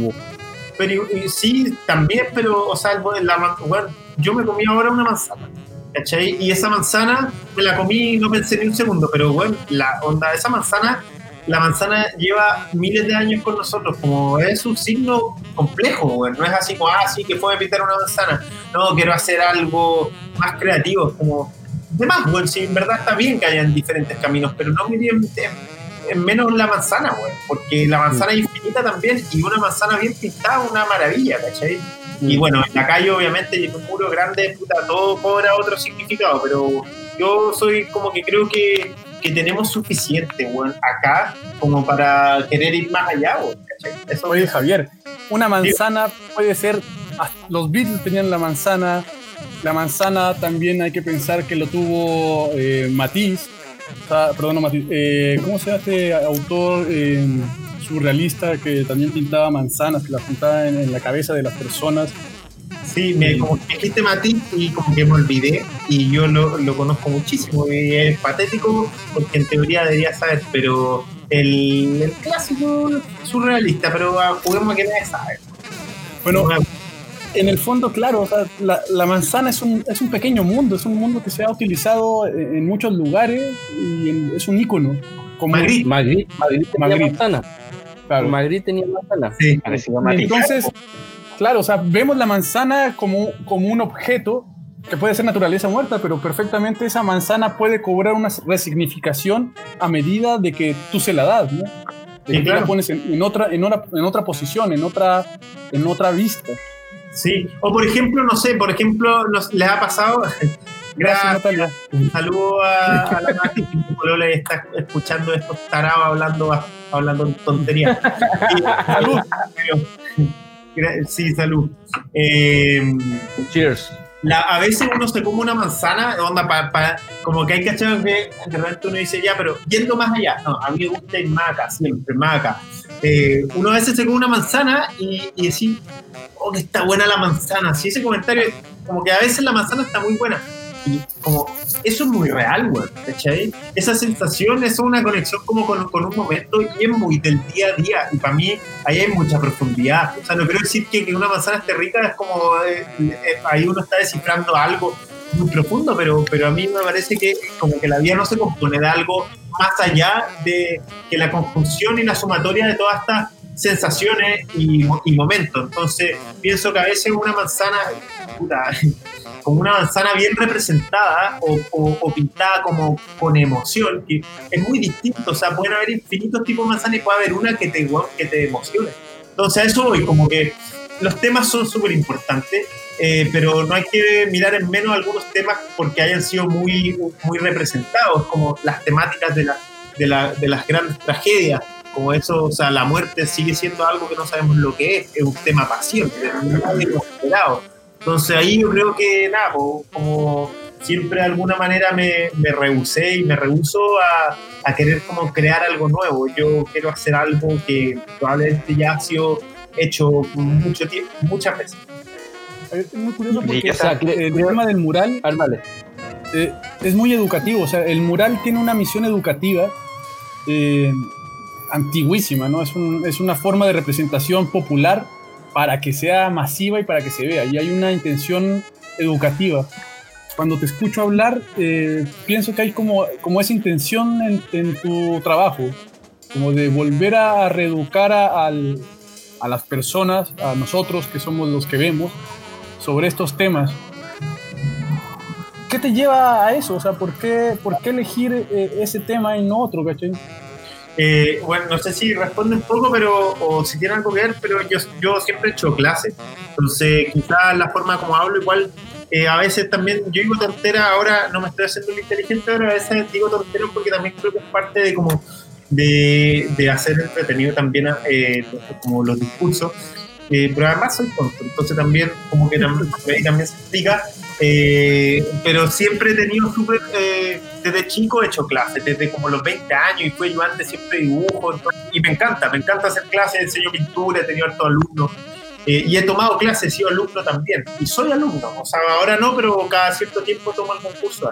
pero y- sí, también, pero, o sea, el bodegón, la, bueno, yo me comí ahora una manzana, ¿cachai? Y esa manzana me la comí, no pensé ni un segundo, pero bueno, la onda, esa manzana, la manzana lleva miles de años con nosotros, como es un signo complejo, weón. no es así como, ah, sí, que fue a pintar una manzana, no, quiero hacer algo más creativo, como, de más, weón, sí, en verdad está bien que hayan diferentes caminos, pero no miré en, en- en menos la manzana, weón, porque la manzana es infinita también, y una manzana bien pintada, una maravilla, ¿cachai? Y bueno, en la calle obviamente y en un muro grande, puta, todo cobra otro significado, pero yo soy como que creo que que tenemos suficiente, weón, acá como para querer ir más allá, weón. Eso Oye, Javier, una manzana puede ser. Los Beatles tenían la manzana. La manzana también hay que pensar que lo tuvo eh, Matisse. O sea, perdón, no Matisse. eh, ¿Cómo se llama este autor eh, surrealista que también pintaba manzanas, que las pintaba en, en la cabeza de las personas? Sí, me, como que dijiste Mati y como que me olvidé y yo lo, lo conozco muchísimo y es patético porque en teoría debería saber, pero el, el clásico surrealista, pero ah, juguemos a que nadie sabe. Bueno, en el fondo, claro, o sea, la, la manzana es un, es un pequeño mundo, es un mundo que se ha utilizado en, en muchos lugares y en- es un ícono. Como, Magritte. Magritte, Magritte tenía Magritte. manzana. claro. Magritte tenía manzana. Sí. Entonces, claro, o sea, vemos la manzana como, como un objeto que puede ser naturaleza muerta, pero perfectamente esa manzana puede cobrar una resignificación a medida de que tú se la das, ¿no? De Sí, que claro. la pones en, en otra, en, otra, en otra posición, en otra, en otra vista. sí. O por ejemplo, no sé, por ejemplo, nos, les ha pasado. Gracias. Natalia. Un saludo a, a la Mati que está escuchando estos tarados hablando, hablando tonterías. Salud. Sí, salud. Eh, Cheers. la- a veces uno se come una manzana, onda, pa- pa- como que hay cachado que de repente uno dice, ya, pero yendo más allá, no, a mí me gusta ir más acá, siempre, más acá. Eh, uno a veces se come una manzana y, y decir, oh, que está buena la manzana. Si ese comentario, como que a veces la manzana está muy buena. Y como, eso es muy real, güey, ¿cachai? Esa sensación es una conexión como con, con un momento y es muy del día a día. Y para mí ahí hay mucha profundidad. O sea, no quiero decir que, que una manzana esté rica, es como, eh, eh, ahí uno está descifrando algo muy profundo, pero, pero a mí me parece que como que la vida no se compone de algo más allá de que la conjunción y la sumatoria de todas estas sensaciones y, y momentos. Entonces, pienso que a veces una manzana, puta, como una manzana bien representada o, o- o pintada como con emoción, que es muy distinto. O sea, pueden haber infinitos tipos de manzanas y puede haber una que te, que te emocione. Entonces, a eso voy, como que los temas son súper importantes, eh, pero no hay que mirar en menos algunos temas porque hayan sido muy, muy representados, como las temáticas de, la, de, la, de las grandes tragedias, como eso, o sea, la muerte sigue siendo algo que no sabemos lo que es, es un tema paciente, esperado. Entonces ahí yo creo que, nada, po- como siempre de alguna manera me, me rehusé y me rehuso a, a querer como crear algo nuevo. Yo quiero hacer algo que probablemente ya ha sido hecho mucho tiempo, muchas veces. Es muy curioso porque Sí, O sea, el tema del mural eh, es muy educativo. O sea, el mural tiene una misión educativa eh, antiguísima, ¿no? Es, un- es una forma de representación popular para que sea masiva y para que se vea. Y hay una intención educativa. Cuando te escucho hablar, eh, pienso que hay como, como esa intención en, en tu trabajo, como de volver a reeducar a, al- a las personas, a nosotros que somos los que vemos, sobre estos temas. ¿Qué te lleva a eso? O sea, ¿por qué, por qué elegir eh, ese tema y no otro, cachai? Eh, bueno, no sé si responde un poco, pero o si tiene algo que ver, pero yo, yo siempre he hecho clases. Entonces, quizás la forma como hablo, igual, eh, a veces también, yo digo tontera, ahora no me estoy haciendo el inteligente, pero a veces digo tontera porque también creo que es parte de como de, de hacer entretenido también eh, como los discursos. Eh, pero además soy tonto, entonces también como que también, ahí también se explica, eh, pero siempre he tenido súper, eh, desde chico he hecho clases, desde como los 20 años y fue ayudante siempre de dibujo, entonces- y me encanta, me encanta hacer clases, enseño pintura, he tenido hartos alumnos, eh, y he tomado clases, he sido alumno también, y soy alumno, o sea, ahora no, pero cada cierto tiempo tomo algún curso.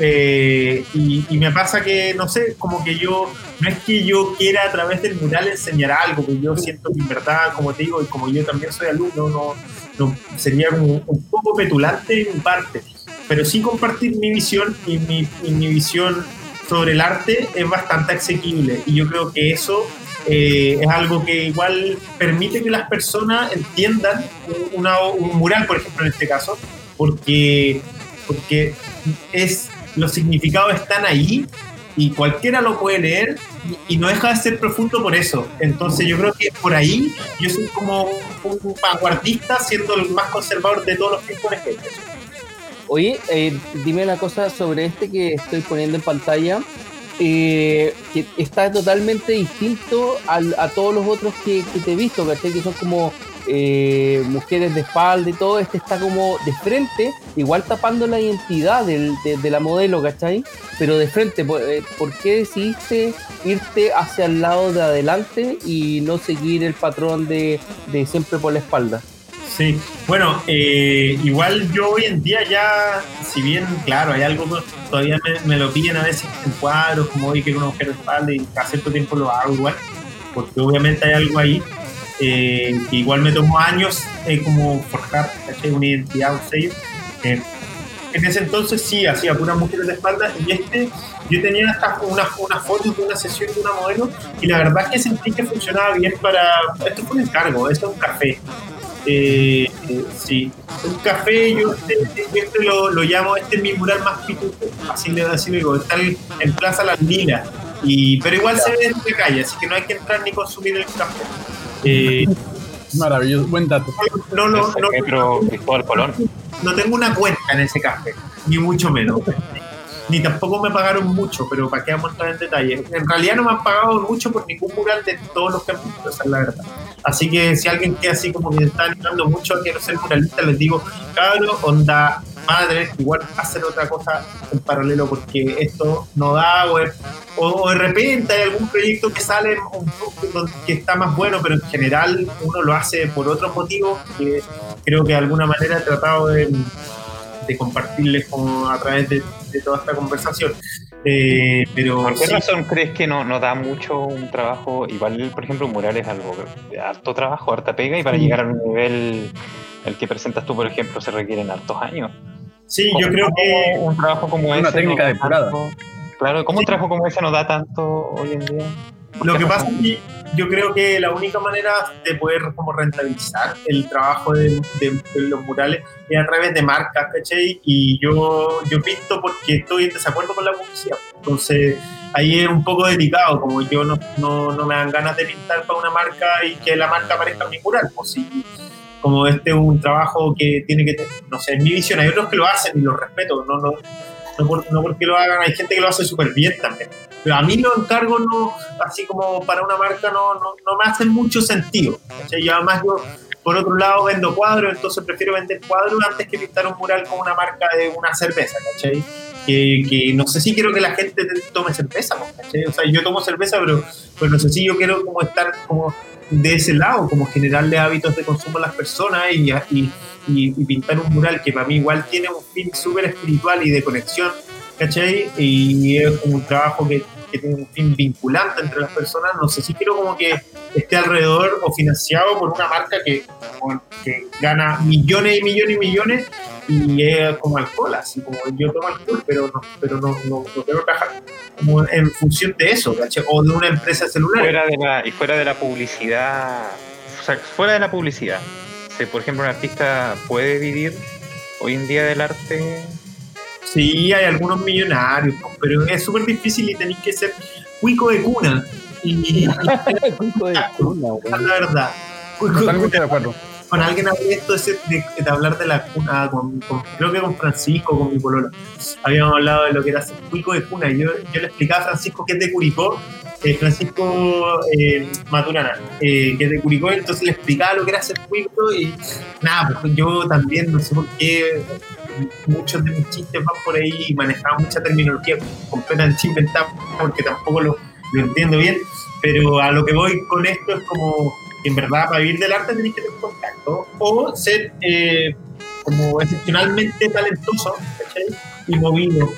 Eh, y, y me pasa que, no sé, como que yo, no es que yo quiera a través del mural enseñar algo, que yo siento que en verdad, como te digo, y como yo también soy alumno, no, no sería como un poco petulante mi parte, pero sí compartir mi visión y mi, y mi visión sobre el arte es bastante asequible. Y yo creo que eso eh, es algo que igual permite que las personas entiendan una- un mural, por ejemplo, en este caso, porque, porque es, los significados están ahí y cualquiera lo puede leer y, no deja de ser profundo por eso. Entonces yo creo que por ahí yo soy como un, vanguardista siendo el más conservador de todos los tiempos en este. Oye, eh, dime una cosa sobre este que estoy poniendo en pantalla. Eh, que está totalmente distinto al- a todos los otros que, te he visto, ¿cachai? Que son como eh, mujeres de espalda y todo. Este está como de frente, igual tapando la identidad del- de, la modelo, ¿cachai? Pero de frente. ¿Por, eh, ¿por qué decidiste irte hacia el lado de adelante y no seguir el patrón de siempre por la espalda? Sí, bueno, eh, igual yo hoy en día ya, si bien, claro, hay algo todavía me, me lo piden a veces en cuadros, como hoy que una mujer de espalda y cada cierto tiempo lo hago igual, porque obviamente hay algo ahí eh, que igual me tomó años eh, como forjar ¿cachai? una identidad, un sello. Eh, en ese entonces sí, hacía puras mujeres de espalda y este, yo tenía hasta unas una fotos de una sesión de una modelo y la verdad es que sentí que funcionaba bien para, esto fue un encargo, esto es un café. Eh, eh, sí, un café yo este, siempre lo, lo llamo, este es mi mural más pituco, así le así digo, está en, Plaza Las Lilas, y, pero igual se ve en la calle, así que no hay que entrar ni consumir el café. Eh, Maravilloso, buen dato. no, no, no, Metro Cristóbal Colón. no tengo una cuenta en ese café, ni mucho menos. Ni tampoco me pagaron mucho, pero para qué vamos a entrar en detalle. En realidad no me han pagado mucho por ningún mural de todos los que han visto, esa es la verdad. Así que si alguien que así como que está animando mucho a quiero ser muralista, les digo, cabrón, onda, madre, igual hacer otra cosa en paralelo porque esto no da, o, o de repente hay algún proyecto que sale que está más bueno, pero en general uno lo hace por otros motivos que creo que de alguna manera he tratado de, compartirles como a través de toda esta conversación. Eh, pero ¿Por qué sí, razón crees que no, no da mucho un trabajo? Igual, por ejemplo, un mural es algo de harto trabajo, harta pega, y para Sí. llegar a un nivel el que presentas tú, por ejemplo, se requieren hartos años. sí, yo creo que un trabajo como Una ese. técnica no da depurada. tanto- Claro, ¿cómo un trabajo como ese no da tanto hoy en día? ¿Por Lo que pasa es que yo creo que la única manera de poder como rentabilizar el trabajo de, de- de los murales es a través de marcas, ¿cachai? Y yo, yo pinto porque estoy en desacuerdo con la publicidad. Entonces ahí es un poco delicado, como yo no, no, no me dan ganas de pintar para una marca y que la marca aparezca en mi mural. Pues sí, como este es un trabajo que tiene que, tener- no sé, en mi visión, hay otros que lo hacen y los respeto, no, no, no, por- no porque lo hagan, hay gente que lo hace súper bien también. A mí los encargos, no, así como para una marca, no, no, no me hacen mucho sentido. ¿cachai? Y además yo, por otro lado, vendo cuadros, entonces prefiero vender cuadros antes que pintar un mural con una marca de una cerveza, ¿cachai? Que, no sé si quiero que la gente tome cerveza. O sea, yo tomo cerveza, pero, pero no sé si yo quiero como estar como de ese lado, como generarle hábitos de consumo a las personas y, y, y, y pintar un mural que para mí igual tiene un fin súper espiritual y de conexión, ¿cachai? Y es como un trabajo que, que tiene un fin vinculante entre las personas, no sé si quiero como que esté alrededor o financiado por una marca que, que gana millones y millones y millones y es como alcohol, así como yo tomo alcohol, pero no, pero no, no, no quiero trabajar como en función de eso. O de una empresa celular. Fuera de la, y fuera de la publicidad, o sea, fuera de la publicidad, si por ejemplo un artista puede vivir hoy en día del arte, Sí, hay algunos millonarios, pero es súper difícil y tenéis que ser cuico de cuna. Y, Cuico de cuna, la weón. verdad. Cuico de Totalmente cuna. de acuerdo. Con alguien hablé esto de, ese- de- de hablar de la cuna, con, con- creo que con Francisco, con mi polola. Habíamos hablado de lo que era ser cuico de cuna. Y yo, yo le explicaba a Francisco que es de Curicó, eh, Francisco eh, Maturana, eh, que es de Curicó, entonces le explicaba lo que era ser cuico y nada, pues yo también no sé por qué muchos de mis chistes van por ahí y manejaba mucha terminología completamente inventada porque tampoco lo, lo entiendo bien, pero a lo que voy con esto es como en verdad para vivir del arte tenés que tener contacto o ser eh, como excepcionalmente talentoso y movido.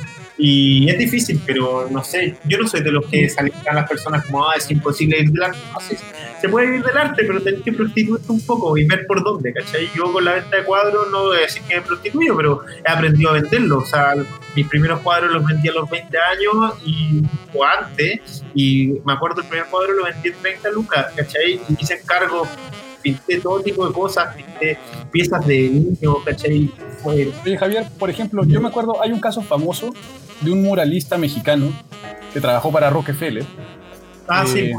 Y es difícil, pero no sé, yo no soy de los que salen a las personas como, ah, es imposible vivir del arte. No sé, se puede vivir del arte, pero tenés que prostituirte un poco y ver por dónde, ¿cachai? Yo con la venta de cuadros no voy a decir que me he prostituido, pero he aprendido a venderlo. O sea, mis primeros cuadros los vendí a los 20 años y, o antes, y me acuerdo el primer cuadro lo vendí en 30 lucas, ¿cachai? Y hice encargo, pinté todo tipo de cosas, pinté piezas de niños, ¿cachai? Fue- Oye, Javier, por ejemplo, yo me acuerdo, hay un caso famoso de un muralista mexicano que trabajó para Rockefeller. Ah, sí, Eh,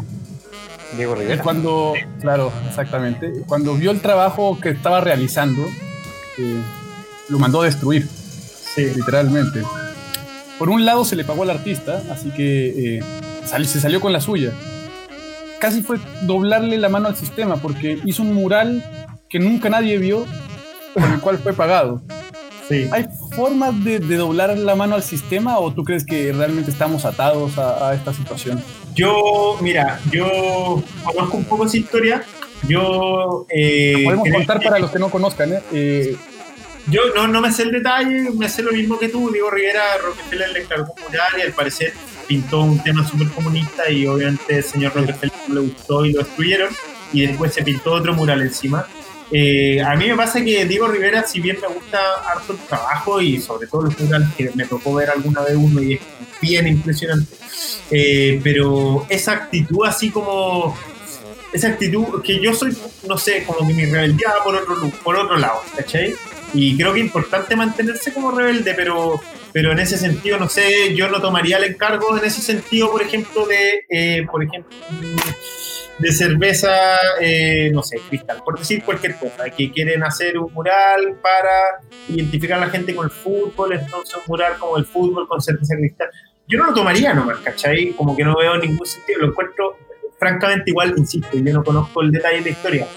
Diego Rivera. cuando, claro, exactamente, cuando vio el trabajo que estaba realizando, eh, lo mandó a destruir. Sí. literalmente. Por un lado se le pagó al artista, así que eh, sal- se salió con la suya. Casi fue doblarle la mano al sistema porque hizo un mural que nunca nadie vio, por el cual fue pagado. Sí. ¿Hay formas de, de doblar la mano al sistema o tú crees que realmente estamos atados a, a esta situación? Yo, mira, yo conozco un poco esa historia. Yo. eh, Podemos contar para los que no conozcan. ¿eh? Eh, Yo no, no me sé el detalle, me sé lo mismo que tú. Diego Rivera, Rockefeller le encargó un mural y al parecer pintó un tema súper comunista y obviamente el señor Rockefeller no le gustó y lo destruyeron. Y después se pintó otro mural encima. Eh, a mí me pasa que Diego Rivera, si bien me gusta harto el trabajo y sobre todo los murales que me tocó ver alguna vez uno y es bien impresionante, eh, pero esa actitud así como esa actitud que yo soy, no sé, como que mi rebeldía va por otro, por otro lado, ¿cachai? Y creo que es importante mantenerse como rebelde, pero, pero en ese sentido, no sé, yo no tomaría el encargo en ese sentido, por ejemplo, de, eh, por ejemplo, de cerveza, eh, no sé, cristal, por decir cualquier cosa, que quieren hacer un mural para identificar a la gente con el fútbol, entonces un mural como el fútbol con cerveza cristal. Yo no lo tomaría nomás, ¿cachai? Como que no veo ningún sentido, lo encuentro francamente igual, insisto, yo no conozco el detalle de la historia,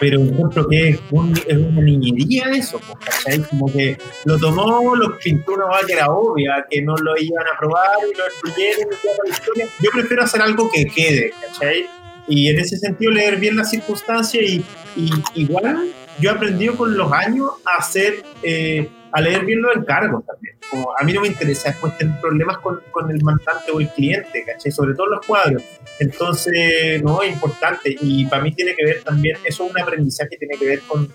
pero encuentro que es, un- es una niñería eso, ¿cachai? Como que lo tomó, lo pintó una que era obvia, que no lo iban a probar y lo destruyeron y la historia. Yo prefiero hacer algo que quede, ¿cachai? Y en ese sentido leer bien las circunstancias y, y igual yo he aprendido con los años a hacer, eh, a leer bien los encargos también. Como a mí no me interesa después tener problemas con, con el mandante o el cliente, ¿cachai? Sobre todo los cuadros. Entonces, no, es importante. Y para mí tiene que ver también, eso es un aprendizaje que tiene que ver con,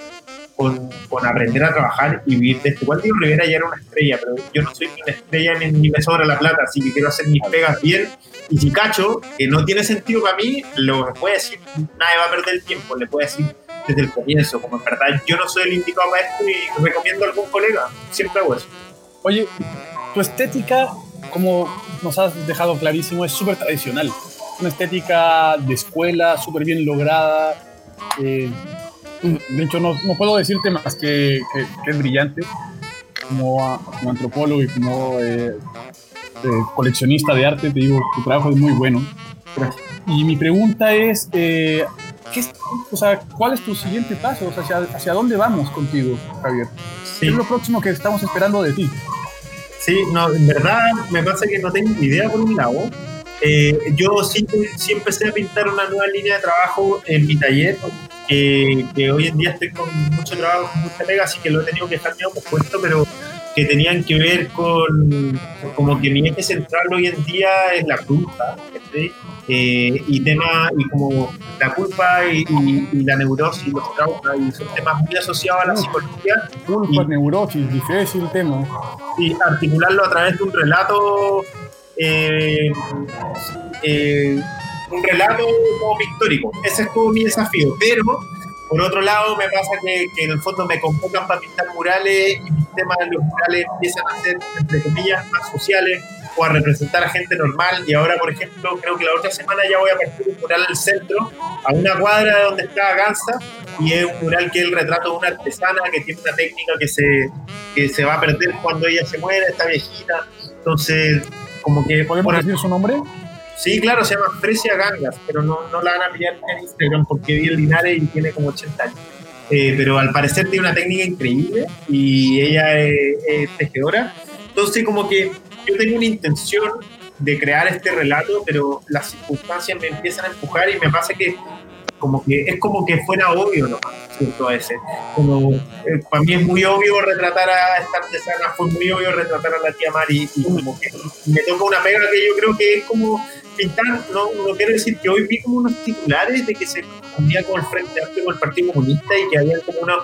con, con aprender a trabajar y vivir de esto. Igual Diego Rivera ya era una estrella, pero yo no soy ni una estrella ni, ni me sobra la plata, así que quiero hacer mis pegas bien. Y si cacho, que no tiene sentido para mí, lo puede decir, nadie va a perder el tiempo, le puede decir desde el comienzo, como en verdad yo no soy el indicado para esto y recomiendo a algún colega, siempre hago eso. Oye, tu estética, como nos has dejado clarísimo, es súper tradicional. Una estética de escuela, súper bien lograda. eh, de hecho, no, no puedo decirte más que, que- que es brillante como, a- como antropólogo y como eh, eh, coleccionista de arte. Te digo, tu trabajo es muy bueno. Y mi pregunta es, eh, ¿qué es- o sea, ¿cuál es tu siguiente paso? O sea, ¿hacia, hacia dónde vamos contigo, Javier? Sí. ¿Qué es lo próximo que estamos esperando de ti? Sí, no, en verdad me pasa que no tengo idea por un lado. Eh, yo sí, sí empecé a pintar una nueva línea de trabajo en mi taller, que, que hoy en día estoy con mucho trabajo, con mucha pega, así que lo he tenido que dejar medio pospuesto, pero que tenían que ver con como que mi eje central hoy en día es la culpa, ¿cachai? Eh, y tema, y como la culpa y, y- y la neurosis, los traumas, y son temas muy asociados a la psicología, Culpa, Y- neurosis, difícil tema. y articularlo a través de un relato, eh, eh, un relato como pictórico. Ese es todo mi desafío. Pero, por otro lado, me pasa que, que en el fondo me convocan para pintar murales y mis temas de los murales empiezan a ser, entre comillas, más sociales o a representar a gente normal. Y ahora, por ejemplo, creo que la otra semana ya voy a partir un mural al centro, a una cuadra de donde está Gansa, y es un mural que es el retrato de una artesana que tiene una técnica que se, que se va a perder cuando ella se muere, está viejita. Entonces, como que... ¿Podemos por- decir su nombre? Sí, claro, se llama Fresia Gangas, pero no, no la van a pillar en Instagram porque vi el Linares y tiene como 80 años. Eh, pero al parecer tiene una técnica increíble y ella es, es tejedora. Entonces, como que yo tengo una intención de crear este relato, pero las circunstancias me empiezan a empujar y me pasa que como que es como que fuera obvio nomás, ¿cierto? A veces. Como, eh, para mí es muy obvio retratar a esta artesana, fue muy obvio retratar a la tía Mari y como que me toca una pega que yo creo que es como pintar, no, no quiero decir que hoy vi como unos titulares de que se confundía con el Frente Amplio con el Partido Comunista y que había como una,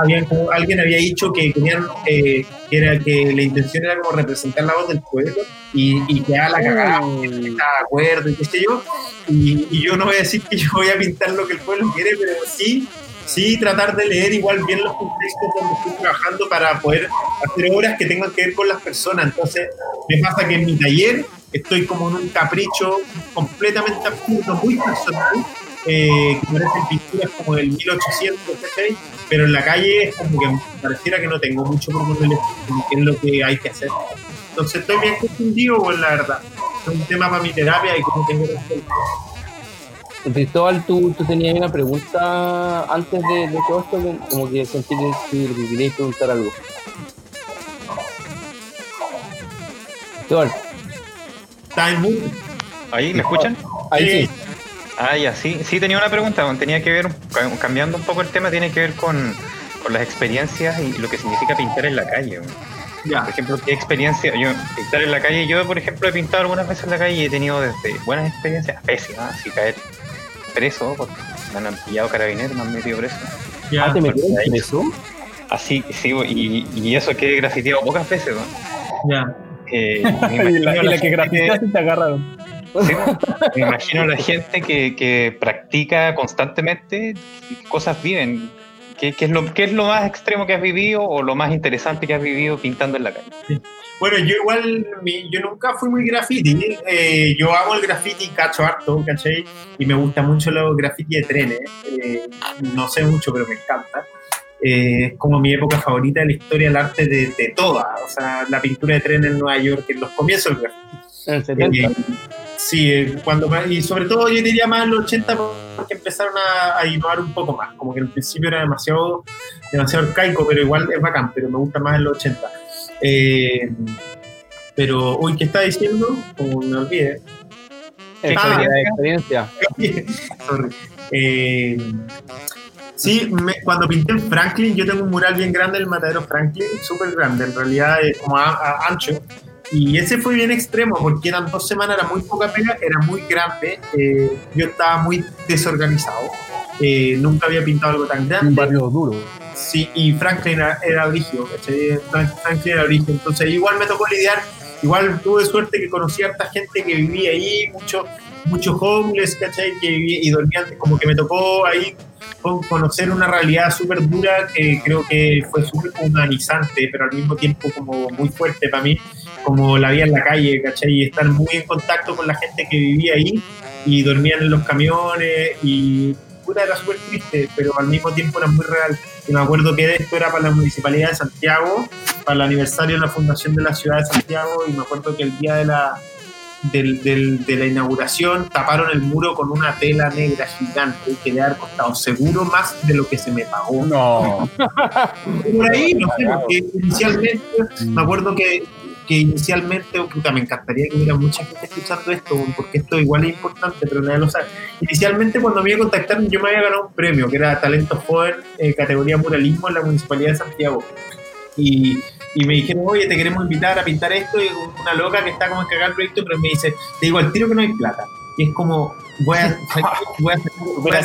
habían como, alguien había dicho que querían, eh, que era que la intención era como representar la voz del pueblo y, y que a la cagada, no estaba de acuerdo y qué sé yo, y, y yo no voy a decir que yo voy a pintar lo que el pueblo quiere, pero sí sí tratar de leer igual bien los contextos donde estoy trabajando para poder hacer obras que tengan que ver con las personas. Entonces, me pasa que en mi taller estoy como en un capricho completamente absurdo, muy personal, eh, que parecen pinturas como del 1800, ¿cachai? Pero en la calle es como que pareciera que no tengo mucho por ponerle que es lo que hay que hacer. Entonces estoy bien confundido, pues la verdad. Es un tema para mi terapia y como tengo resuelto. Cristóbal, tú, tú tenías una pregunta antes de, todo esto, como que sentí que querías preguntar algo. Cristóbal, Mundo. ¿Ahí? ¿Me escuchan? ahí sí. Ah, ya, sí, sí tenía una pregunta, tenía que ver, ca- cambiando un poco el tema, tiene que ver con, con las experiencias y lo que significa pintar en la calle. Ya. Por ejemplo, ¿qué experiencia? Yo, pintar en la calle, yo por ejemplo he pintado algunas veces en la calle y he tenido desde buenas experiencias, pésimas, así caer preso, porque me han pillado carabineros, me han metido preso. Ya. Ah, ¿te metieron preso? Así, sí, y, y eso que he grafiteado pocas veces, ¿no? Ya. Eh, Y la, imagino y la la que gente grafiteaste te agarraron. Sí, me imagino la gente que, que practica constantemente qué cosas viven. ¿Qué, qué es lo, ¿Qué es lo más extremo que has vivido o lo más interesante que has vivido pintando en la calle? Bueno, yo igual, mi- yo nunca fui muy graffiti. eh, yo amo el graffiti, cacho harto, ¿cachai? Y me gusta mucho los graffiti de trenes. eh, no sé mucho, pero me encanta. Eh, es como mi época favorita de la historia del arte de, de toda. O sea, la pintura de trenes en Nueva York, en los comienzos del graffiti. En el 70. Eh, sí, eh, cuando más- y sobre todo yo diría más en los 80 porque empezaron a, a innovar un poco más, como que al principio era demasiado, demasiado arcaico, pero igual es bacán, pero me gusta más en los 80. Eh, pero, uy, ¿qué está diciendo? Como me olvidé. Ah, experiencia. Sorry. Eh, sí, me- cuando pinté en Franklin, yo tengo un mural bien grande en el matadero Franklin, súper grande, en realidad es como a- a- ancho. Y ese fue bien extremo porque eran dos semanas, era muy poca pega, era muy grande. eh, yo estaba muy desorganizado. eh, nunca había pintado algo tan Un grande. barrio duro. Sí, y Franklin era, era. Frank- Franklin era brígido. Entonces, igual me tocó lidiar. Igual tuve suerte que conocí a harta gente que vivía ahí, muchos muchos homeless, ¿cachai? Que vivía y dormían. Como que me tocó ahí con- conocer una realidad súper dura que creo que fue súper humanizante, pero al mismo tiempo como muy fuerte para mí, como la vida en la calle, ¿cachai? Y estar muy en contacto con la gente que vivía ahí y dormían en los camiones y puta, era súper triste, pero al mismo tiempo era muy real. Y me acuerdo que esto era para la Municipalidad de Santiago, para el aniversario de la fundación de la ciudad de Santiago, y me acuerdo que el día de la, del- del- de la inauguración taparon el muro con una tela negra gigante que le ha costado seguro más de lo que se me pagó. No. Por ahí, no sé, porque inicialmente, me acuerdo que, que inicialmente, oh, puta, me encantaría que hubiera mucha gente escuchando esto, porque esto igual es importante, pero nadie lo sabe. Inicialmente, cuando me iba a contactar, yo me había ganado un premio, que era Talento Joven, eh, categoría muralismo en la Municipalidad de Santiago. Y, y me dijeron, oye, te queremos invitar a pintar esto, y una loca que está como encargada del proyecto, pero me dice, te digo al tiro que no hay plata. Y es como, voy a, voy a, voy a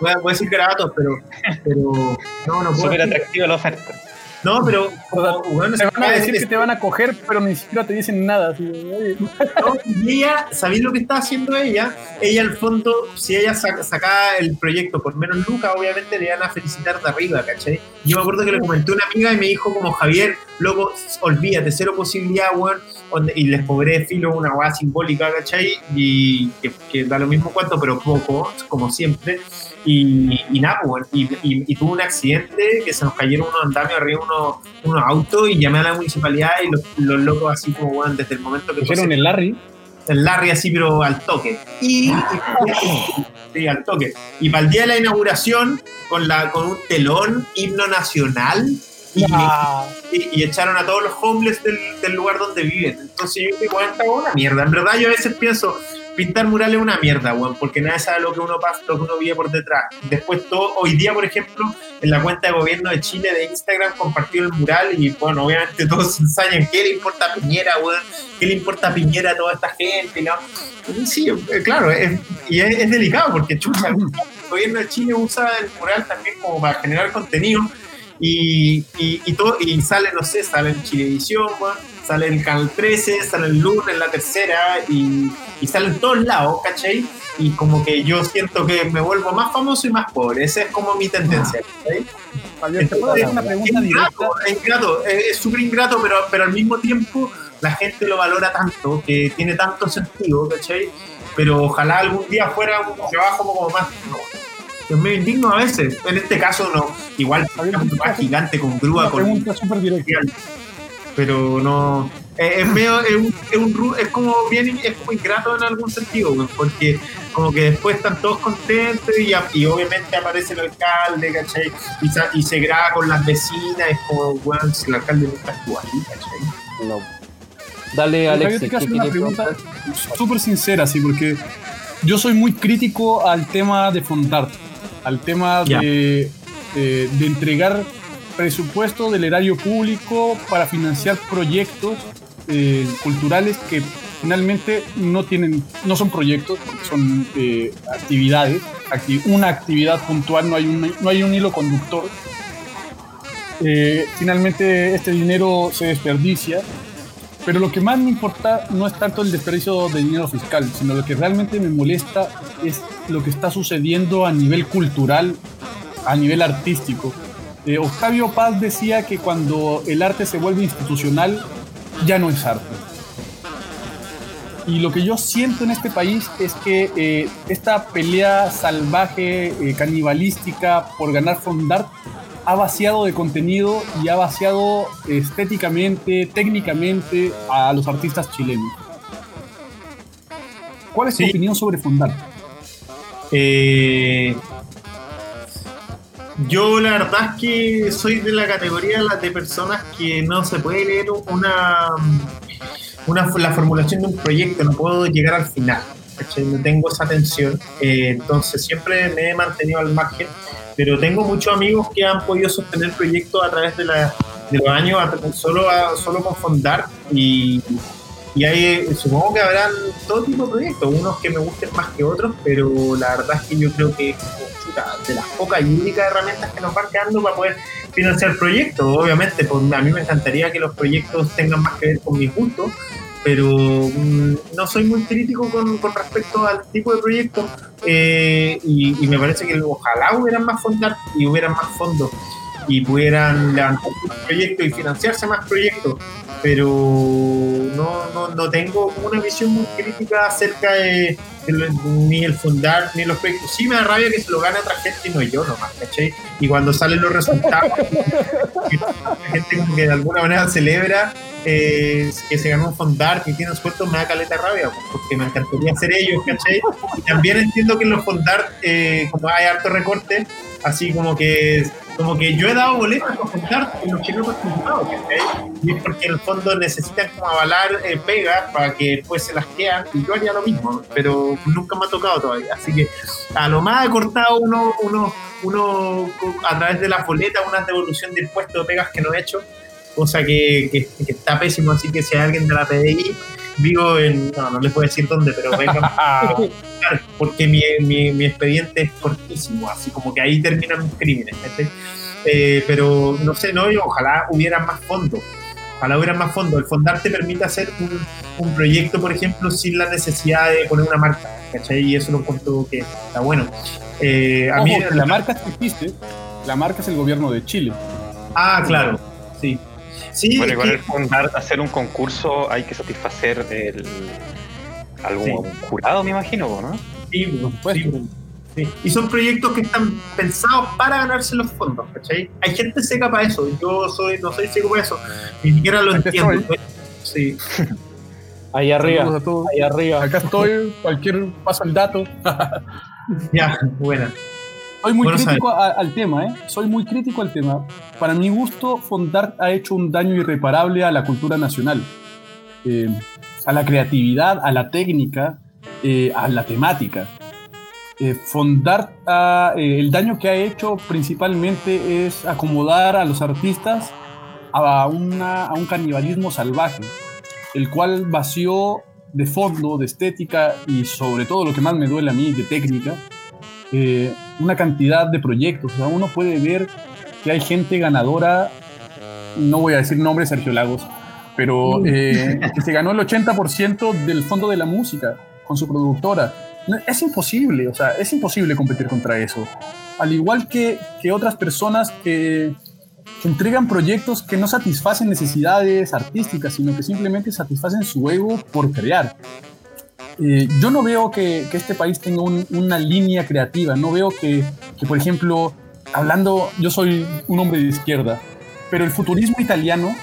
voy a, voy a garabatos, pero, pero no, no puedo. Súper atractiva la oferta. No, pero como, bueno, Te van a decir es- que te van a coger, pero ni siquiera te dicen nada. así no, y ella, ¿sabéis lo que está haciendo ella? Ella, al fondo, si ella saca, sacaba el proyecto por menos lucas, obviamente le iban a felicitar de arriba, ¿cachai? Yo me acuerdo que le comenté a una amiga y me dijo como, Javier, loco, olvídate, cero posibilidad, weón. Y les cobré filo una weá simbólica, ¿cachai? Y que, que da lo mismo cuánto, pero poco, como siempre. Y, y nada, pues, y, y, y tuve un accidente que se nos cayeron unos andamios arriba unos, unos autos y llamé a la municipalidad y los, los locos así como, weón, desde el momento que pusieron el Larry. el Larry así, pero al toque. Y, y- sí, al toque. Y para el día de la inauguración, con, la, con un telón, himno nacional, y, y- y echaron a todos los homeless del, del lugar donde viven. Entonces yo dije, bueno, es una mierda. En verdad yo a veces pienso, pintar murales es una mierda, weón, porque nadie sabe lo que uno pasa, lo que uno vive por detrás. Después todo, hoy día, por ejemplo, en la cuenta de gobierno de Chile de Instagram compartió el mural y bueno, obviamente todos se ensañan, ¿qué le importa a Piñera, weón? ¿Qué le importa a Piñera a toda esta gente? ¿no? Y Sí, eh, claro, es, y es, es delicado porque chucha, el gobierno de Chile usa el mural también como para generar contenido y, y, y todo, y sale, no sé, sale en Chilevisión, sale en Canal 13, sale en Lunes, en la tercera, y, y sale en todos lados, ¿cachai? Y como que yo siento que me vuelvo más famoso y más pobre, esa es como mi tendencia, ¿cachai? Javier, ¿te puedo hacer una Es pregunta ingrato, es ingrato, es súper ingrato, pero, pero al mismo tiempo la gente lo valora tanto, que tiene tanto sentido, ¿cachai? Pero ojalá algún día fuera un trabajo como más... No, es medio indigno a veces. En este caso no. Igual más gigante con grúa, Una con pregunta súper directa. pero no es, es medio es, un, es, un es como bien es como ingrato en algún sentido porque como que después están todos contentos y, obviamente aparece el alcalde ¿cachai? Y, se graba con las vecinas es como bueno si el alcalde no está ahí ¿cachai? No. Dale, Alex. yo te quiero hacer ¿qué una pregunta súper sincera, sí, porque yo soy muy crítico al tema de Fondart, al tema de, de- de entregar presupuesto del erario público para financiar proyectos eh, culturales que finalmente no tienen, no son proyectos, son eh, actividades, acti- una actividad puntual, no hay un, no hay un hilo conductor. Eh, finalmente este dinero se desperdicia pero lo que más me importa no es tanto el desperdicio de dinero fiscal, sino lo que realmente me molesta es lo que está sucediendo a nivel cultural, a nivel artístico. Eh, Octavio Paz decía que cuando el arte se vuelve institucional, ya no es arte. Y lo que yo siento en este país es que eh, esta pelea salvaje, eh, canibalística por ganar Fondart ha vaciado de contenido y ha vaciado estéticamente, técnicamente a los artistas chilenos. ¿Cuál es Sí. tu opinión sobre Fondart? Eh, yo la verdad es que soy de la categoría de las de personas que no se puede leer una, una la formulación de un proyecto, no puedo llegar al final. ¿Cachai? No tengo esa atención, eh, entonces siempre me he mantenido al margen, pero tengo muchos amigos que han podido sostener proyectos a través de, la, de los años solo, a- solo con Fondar y, y hay, supongo que habrán todo tipo de proyectos, unos que me gusten más que otros, pero la verdad es que yo creo que es de las pocas y únicas herramientas que nos van quedando para poder financiar proyectos. Obviamente, pues, a mí me encantaría que los proyectos tengan más que ver con mis gustos, pero mm, no soy muy crítico con, con respecto al tipo de proyectos eh, y, y me parece que ojalá hubieran más fondos y hubieran más fondos y pudieran levantar más proyectos y financiarse más proyectos, pero no, no, no tengo una visión muy crítica acerca de, de lo- ni el fundar ni los proyectos. Sí me da rabia que se lo gane otra gente y no yo nomás, ¿cachai? Y cuando salen los resultados, la gente como que de alguna manera celebra eh, que se ganó un fondar y tiene suelto, me da caleta rabia, porque me encantaría ser ellos, ¿cachai? Y también entiendo que en los fondar, eh, como hay harto recorte, así como que como que yo he dado boletas para fondar en los chilenos participados, ¿cachai? Y es porque en el fondo necesitan como avalar eh, pegas para que después se las quedan, y yo haría lo mismo, pero nunca me ha tocado todavía, así que a lo más he cortado uno, uno, uno a través de las boletas, una devolución de impuestos de pegas que no he hecho, cosa que, que- que está pésimo, así que si hay alguien de la PDI, vivo en, no, no les puedo decir dónde, pero vengan porque mi, mi, mi expediente es cortísimo, así como que ahí terminan mis crímenes. Eh, pero no sé, no, y ojalá hubieran más fondos. Ojalá hubieran más fondos. El fondar te permite hacer un, un proyecto, por ejemplo, sin la necesidad de poner una marca, ¿cachai? Y eso lo encuentro que está bueno. Eh, a Ojo, mí, que la marca que existe, la marca es el gobierno de Chile. Ah, claro, sí. Sí, Bueno, es igual que- el fundar, hacer un concurso hay que satisfacer el, algún Sí. jurado, me imagino, ¿no? Sí, Por supuesto. sí, sí. Y son proyectos que están pensados para ganarse los fondos, ¿cachai? Hay gente seca para eso, yo soy, no soy seco para eso, ni siquiera lo Aquí entiendo. Sí, Ahí arriba, Saludos a todos. ahí arriba. Acá estoy, cualquier paso el dato. ya, buena. Soy muy Bueno crítico a- al tema, ¿eh? Soy muy crítico al tema. Para mi gusto, Fondart ha hecho un daño irreparable a la cultura nacional, eh, a la creatividad, a la técnica, eh, a la temática. Eh, Fondart, ha- eh, el daño que ha hecho principalmente es acomodar a los artistas a, una- a un canibalismo salvaje, el cual vació de fondo, de estética y sobre todo lo que más me duele a mí, de técnica, eh, una cantidad de proyectos. O sea, uno puede ver que hay gente ganadora, no voy a decir nombres, Sergio Lagos, pero eh, que se ganó el 80% del fondo de la música con su productora. Es imposible, o sea, es imposible competir contra eso. Al igual que, que otras personas que, que entregan proyectos que no satisfacen necesidades artísticas, sino que simplemente satisfacen su ego por crear. Eh, yo no veo que, que este país tenga un- una línea creativa, no veo que, que, por ejemplo, hablando, yo soy un hombre de izquierda, pero el futurismo italiano,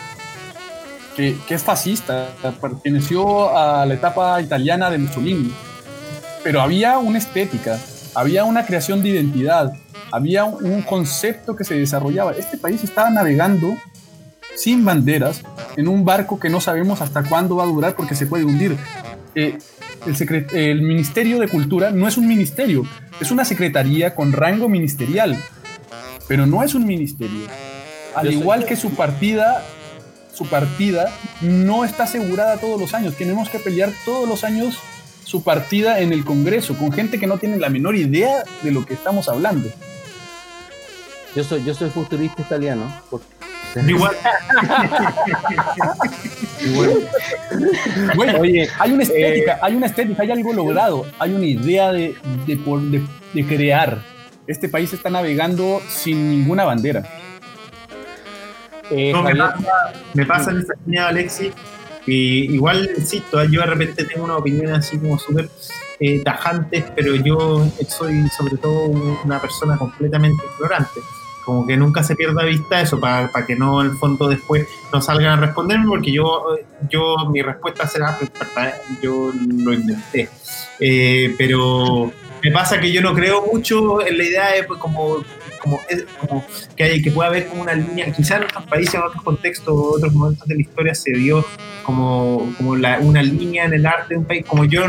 que, que es fascista, perteneció a la etapa italiana de Mussolini, pero había una estética, había una creación de identidad, había un, concepto que se desarrollaba. Este país estaba navegando sin banderas en un barco que no sabemos hasta cuándo va a durar porque se puede hundir. Eh, el, secre- el Ministerio de Cultura no es un ministerio, es una secretaría con rango ministerial, pero no es un ministerio. Al igual que su partida, su partida no está asegurada todos los años. Tenemos que pelear todos los años su partida en el Congreso con gente que no tiene la menor idea de lo que estamos hablando. Yo soy, yo soy futurista italiano. porque- Igual, Bueno, Oye, hay una estética, hay una estética, hay algo logrado, hay una idea de, de, por- de- de crear. Este país está navegando sin ninguna bandera. eh, no, me, pasa, me pasa en esa línea, Alexi. Y igual, insisto, yo de repente tengo una opinión así como súper eh, tajantes, pero yo soy sobre todo una persona completamente ignorante. Como que nunca se pierda vista eso, para que no en el fondo después no salgan a responderme, porque yo, yo mi respuesta será, pues, "Papá, yo lo inventé. Eh, pero me pasa que yo no creo mucho en la idea de pues, como, como, que, hay, que pueda haber como una línea, quizás en otros países, en otros contextos, otros momentos de la historia se vio como, como la, una línea en el arte de un país, como yo,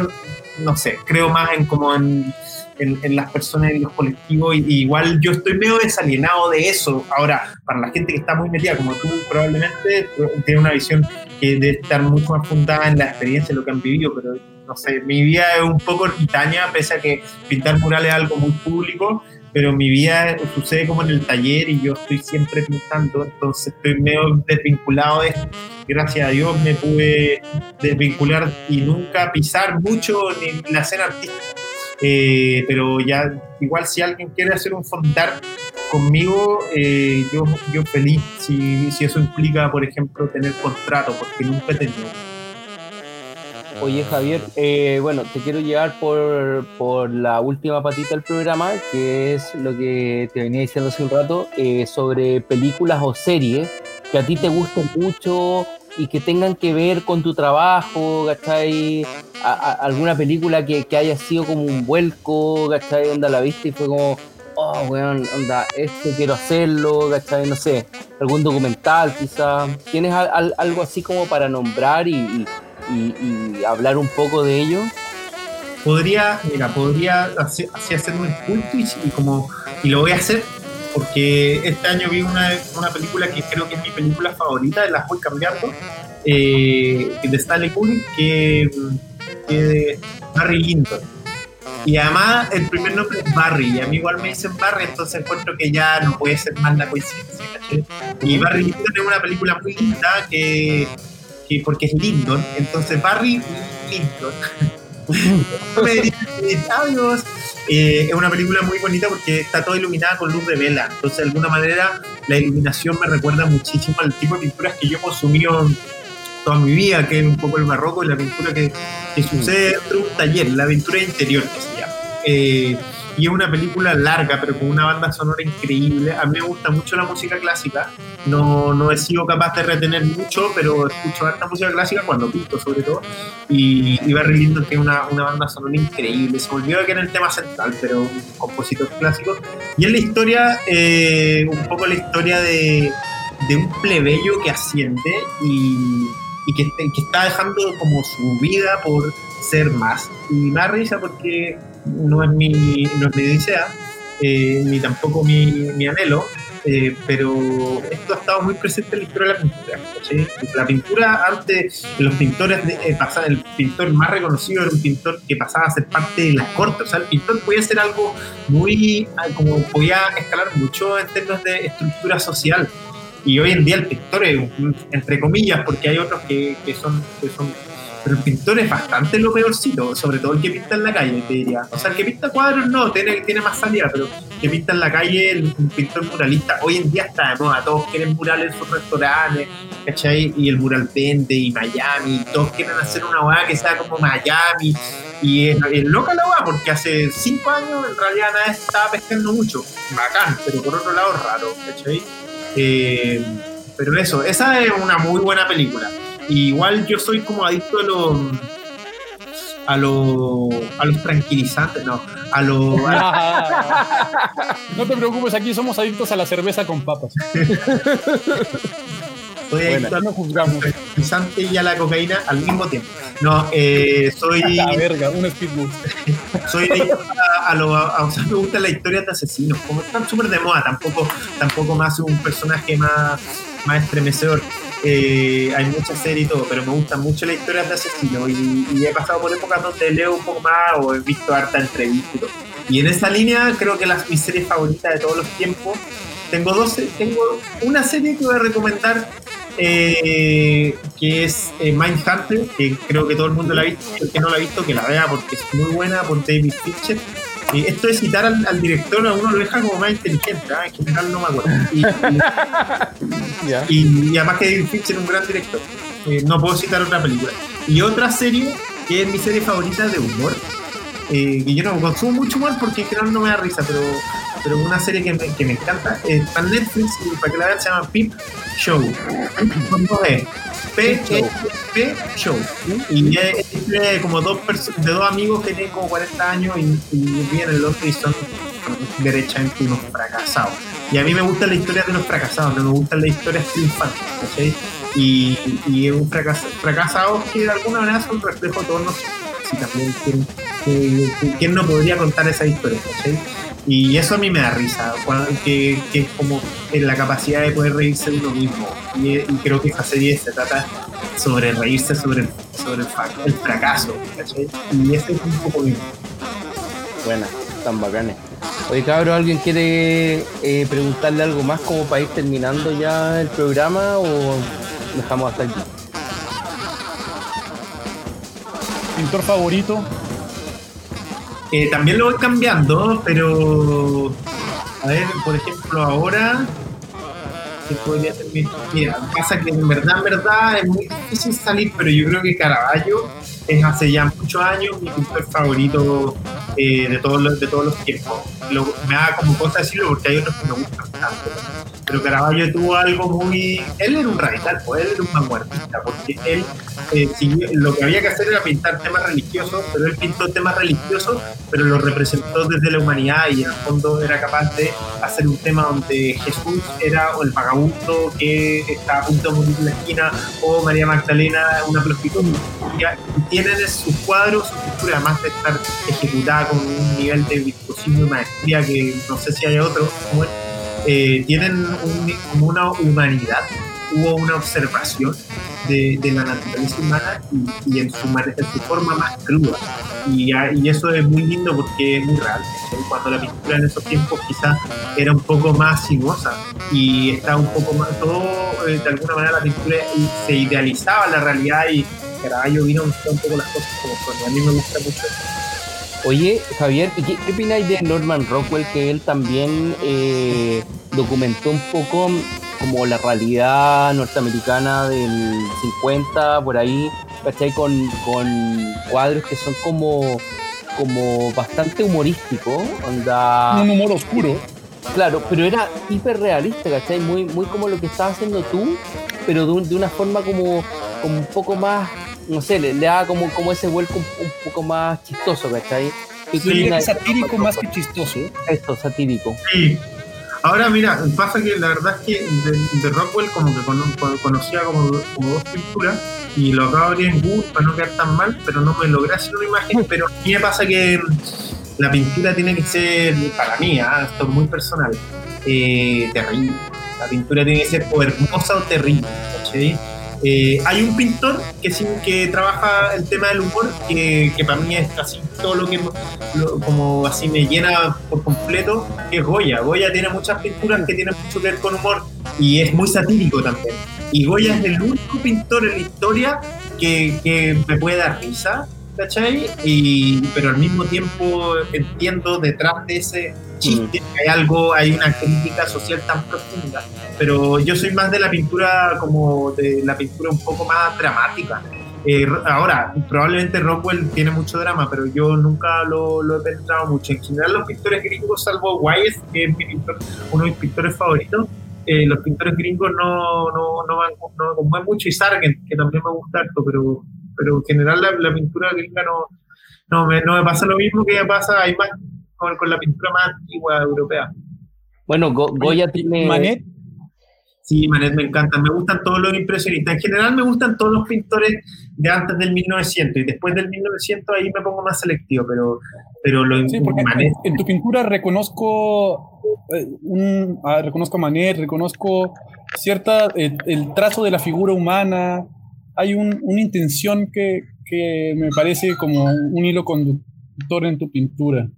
no sé, creo más en como en, en, las personas y los colectivos, y, y igual yo estoy medio desalienado de eso. Ahora, para la gente que está muy metida, como tú, probablemente tiene una visión que debe estar mucho más fundada en la experiencia, en lo que han vivido, pero no sé, mi vida es un poco ermitaña, pese a que pintar murales es algo muy público, pero mi vida sucede como en el taller y yo estoy siempre pintando, entonces estoy medio desvinculado de esto. Gracias a Dios me pude desvincular y nunca pisar mucho ni la escena artística. Eh, pero ya, igual si alguien quiere hacer un fondar conmigo, eh, yo, feliz si, si eso implica, por ejemplo, tener contrato, porque nunca he tenido. Oye Javier, eh, bueno, te quiero llevar por, por la última patita del programa, que es lo que te venía diciendo hace un rato, eh, sobre películas o series que a ti te gusten mucho y que tengan que ver con tu trabajo, ¿cachai? A- a- alguna película que, haya sido como un vuelco, ¿cachai? Onda la viste y fue como, oh, weón, onda, esto quiero hacerlo, ¿cachai? No sé, algún documental quizá. ¿Tienes al- algo así como para nombrar y- y hablar un poco de ello. podría, mira, podría así, hacer un culto y como y lo voy a hacer porque este año vi una, una película que creo que es mi película favorita, las voy cambiando, eh, de Stanley Kubrick, que, que es Barry Lyndon. Y además el primer nombre es Barry, y a mí igual me dicen Barry, entonces encuentro que ya no puede ser más la coincidencia. Y Barry Lyndon es una película muy linda que, que porque es Lyndon, entonces Barry Lyndon. Me diría, Adiós. Eh, es una película muy bonita porque está toda iluminada con luz de vela. Entonces, de alguna manera, la iluminación me recuerda muchísimo al tipo de pinturas que yo he consumido toda mi vida, que es un poco el barroco y la pintura que, que sucede dentro de un taller, la pintura interior que se llama. Eh, y es una película larga, pero con una banda sonora increíble. A mí me gusta mucho la música clásica. No, no he sido capaz de retener mucho, pero escucho harta música clásica cuando pinto, sobre todo. Y, y Barry Lyndon tiene una, una banda sonora increíble. Se me olvidó que era el tema central, pero un compositor clásico. Y es la historia, eh, un poco la historia de, de un plebeyo que asciende y, y que, que está dejando como su vida por ser más. Y da risa porque no es mi, no es mi odisea, eh, ni tampoco mi, mi anhelo, eh, pero esto ha estado muy presente en la historia de la pintura. ¿sí? La pintura, antes, los pintores, de, eh, pasaba, el pintor más reconocido era un pintor que pasaba a ser parte de las cortes, o sea, el pintor podía ser algo muy, como podía escalar mucho en términos de estructura social. Y hoy en día el pintor es, entre comillas, porque hay otros que, que son, que son pero el pintor es bastante lo peorcito, sobre todo el que pinta en la calle, te diría. O sea, el que pinta cuadros no, tiene, tiene más salida, pero el que pinta en la calle, el- pintor muralista. Hoy en día está de moda, todos quieren murales en sus restaurantes, ¿cachai? Y el mural vende, y Miami, todos quieren hacer una weá que sea como Miami. Y es, es loca la weá, porque hace cinco años en realidad nadie estaba pescando mucho. Bacán, pero por otro lado raro, ¿cachai? Eh, pero eso, esa es una muy buena película. Y igual yo soy como adicto a los a los a los tranquilizantes, no, a los no te preocupes, aquí somos adictos a la cerveza con papas. soy adicto no juzgamos. tranquilizantes y a la cocaína al mismo tiempo. No, eh, soy La verga, un speedboat. soy adicto a, a lo a- o sea, me gustan las historias de asesinos, como están súper de moda, tampoco tampoco más un personaje más más estremecedor. Eh, hay muchas series y todo, pero me gustan mucho las historias de asesinos y, y he pasado por épocas donde leo un poco más o he visto harta entrevista y en esa línea creo que las mis series favoritas de todos los tiempos, tengo dos, tengo una serie que voy a recomendar eh, que es eh, Mindhunter, que creo que todo el mundo la ha visto, el que no la ha visto que la vea porque es muy buena por David Fincher. Esto de citar al, al director a uno lo deja como más inteligente, ¿ah? en general no me acuerdo. Y- y- Ya. y, y además que David Fincher es un gran director. Eh, no puedo citar otra película. Y otra serie, que es mi serie favorita de humor, eh, que yo no consumo mucho humor porque en general no me da risa, pero, pero una serie que me, que me encanta. está en Netflix y para que la vean se llama Pip Show. Con. P, P Show. Y es historia de como dos de dos amigos que tienen como 40 años y, y viven en Londres y son derechamente unos fracasados. Y a mí me gustan las historias de los fracasados, no me gustan las historias triunfantes, ¿cachai? Y, y es un fracaso, fracasados que de alguna manera son reflejo de todos nosotros. Si también quién, quién no podría contar esa historia. Y eso a mí me da risa, que, que es como en la capacidad de poder reírse de uno mismo. Y, y creo que esta serie se trata sobre reírse sobre el, sobre el, fracaso, ¿cachai? Y ese es un poco mi, Buena, tan bacanes. Oye, cabrón, ¿alguien quiere eh, preguntarle algo más como para ir terminando ya el programa o dejamos hasta aquí? Pintor favorito. Eh, también lo voy cambiando, pero a ver, por ejemplo, ahora ¿qué podría ser mi- Mira, pasa que en verdad, en verdad es muy difícil salir, pero yo creo que Caravaggio es hace ya muchos años mi pintor favorito eh, de, todos los, de todos los tiempos. Lo- me da como cosa decirlo porque hay otros que me gustan tanto. Pero Caravaggio tuvo algo muy... Él era un radical, pues él era un vanguardista, porque él eh, siguió- lo que había que hacer era pintar temas religiosos, pero él pintó temas religiosos, pero lo representó desde la humanidad y en el fondo era capaz de hacer un tema donde Jesús era el vagabundo que está a punto de morir en la esquina o María Magdalena una prostituta. Tienen en sus cuadros su pintura, además de estar ejecutada con un nivel de virtuosismo y maestría que no sé si hay otro como él, eh, tienen un- como una humanidad, hubo una observación de, de la naturaleza humana y, y en, su, en su forma más cruda. Y, a- y eso es muy lindo porque es muy real. Cuando la pintura en esos tiempos quizás era un poco más sinuosa y estaba un poco más, todo eh, de alguna manera la pintura se idealizaba la realidad y Caravaggio vino a mostrar un poco las cosas como son. A mí me gusta mucho eso. Oye, Javier, ¿y qué, qué opináis de Norman Rockwell? Que él también eh, documentó un poco como la realidad norteamericana del 50, por ahí, ¿cachai? Con, con cuadros que son como, como bastante humorísticos, onda... Un humor oscuro. Claro, pero era hiper realista, ¿cachai? Muy, muy como lo que estabas haciendo tú, pero de, un- de una forma como, como un poco más, no sé, le, le daba como, como ese vuelco un, un poco más chistoso, ¿cachai? ¿Qué Yo diría opinas que de satírico más que chistoso. Esto, satírico. Sí. Ahora, mira, pasa que la verdad es que de, de Rockwell como que cono- cono- conocía como, como dos pinturas y lo acabo de abrir en Google para no quedar tan mal, pero no me logré hacer una imagen, pero a mí me pasa que la pintura tiene que ser, para mí, ah, esto es muy personal, eh, terrible. La pintura tiene que ser o hermosa o terrible, ¿cachai? Eh, hay un pintor que, sí, que trabaja el tema del humor, que, que para mí es casi todo lo que lo- como así me llena por completo, que es Goya. Goya tiene muchas pinturas que tienen mucho que ver con humor y es muy satírico también. Y Goya es el único pintor en la historia que, que me puede dar risa ¿cachai? Y, pero al mismo tiempo entiendo detrás de ese chiste que hay algo, hay una crítica social tan profunda. Pero yo soy más de la pintura como de la pintura un poco más dramática. Eh, ahora, probablemente Rockwell tiene mucho drama, pero yo nunca lo, lo he penetrado mucho. En general, los pintores gringos, salvo Wyeth, que es mi pintor, uno de mis pintores favoritos, eh, los pintores gringos no, no, no, van, no me conmueven mucho, y Sargent, que también me gusta harto, pero, pero en general la, la pintura gringa no, no, me, no me pasa lo mismo que me pasa hay más con, con la pintura más antigua europea. Bueno, Go- Goya tiene. Manet, Sí, Manet me encanta. Me gustan todos los impresionistas. En general me gustan todos los pintores de antes del 1900 y después del 1900 ahí me pongo más selectivo, pero, pero lo sí, Manet. en, en tu pintura reconozco eh, un, ah, reconozco a Manet, reconozco cierta eh, el trazo de la figura humana. Hay un- una intención que, que me parece como un hilo conductor en tu pintura.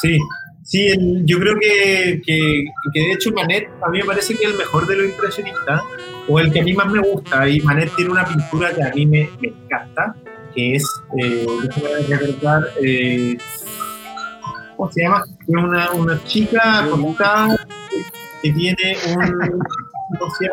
Sí, sí, yo creo que, que, de hecho Manet a mí me parece que es el mejor de los impresionistas, o el que a mí más me gusta, y Manet tiene una pintura que a mí me, encanta, que es, eh, recordar, eh, ¿cómo se llama? Una, una chica acostada que tiene un.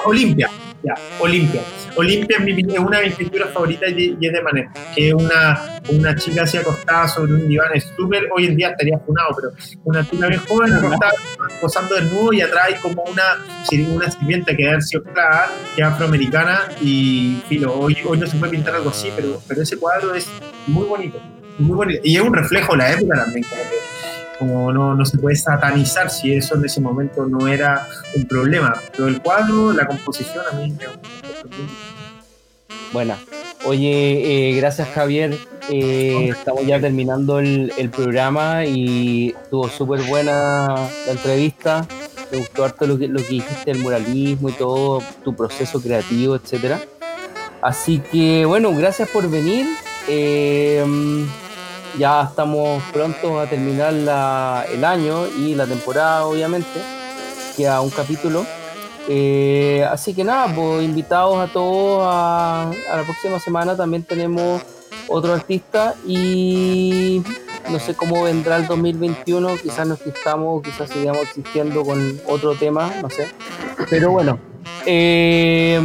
Olimpia, ya, Olimpia. Olimpia es, una de mis pinturas favoritas y es de Manet, que una, una chica así acostada sobre un diván, es hoy en día estaría funado, pero una chica bien joven acostada, posando desnudo y atrás hay como una, una sirvienta que debe sido que es afroamericana y filo, hoy, hoy no se puede pintar algo así, pero, pero ese cuadro es muy bonito, muy bonito. Y es un reflejo de la época también, como que como no, no se puede satanizar si eso en ese momento no era un problema. Pero el cuadro, la composición a mí me. Buena. Oye, eh, gracias Javier. Eh, estamos ya terminando el, el programa y estuvo súper buena la entrevista. Me gustó harto lo que, lo que dijiste del muralismo y todo, tu proceso creativo, etcétera. Así que bueno, gracias por venir. Eh, ya estamos pronto a terminar la- el año y la temporada, obviamente. Queda un capítulo. Eh, así que nada, pues invitados a todos a, a la próxima semana también tenemos otro artista y no sé cómo vendrá el 2021, quizás no existamos, quizás sigamos existiendo con otro tema, no sé. Pero bueno, eh,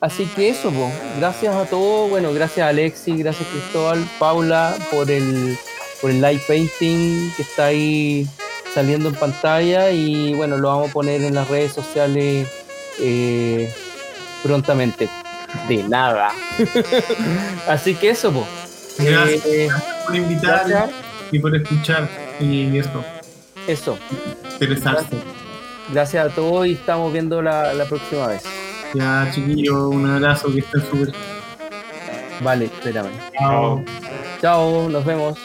así que eso, pues, gracias a todos, bueno, gracias a Alexi, gracias Cristóbal, Paula por el, por el live painting que está ahí saliendo en pantalla y bueno, lo vamos a poner en las redes sociales eh, prontamente. De nada. Así que eso, pues. Gracias Eh, por invitar gracias. y por escuchar y eso, Eso. interesarse. Gracias a todos y estamos viendo la, la próxima vez. Ya, chiquillo, un abrazo, que estén súper. Vale, espérame. Chao. Chao, nos vemos.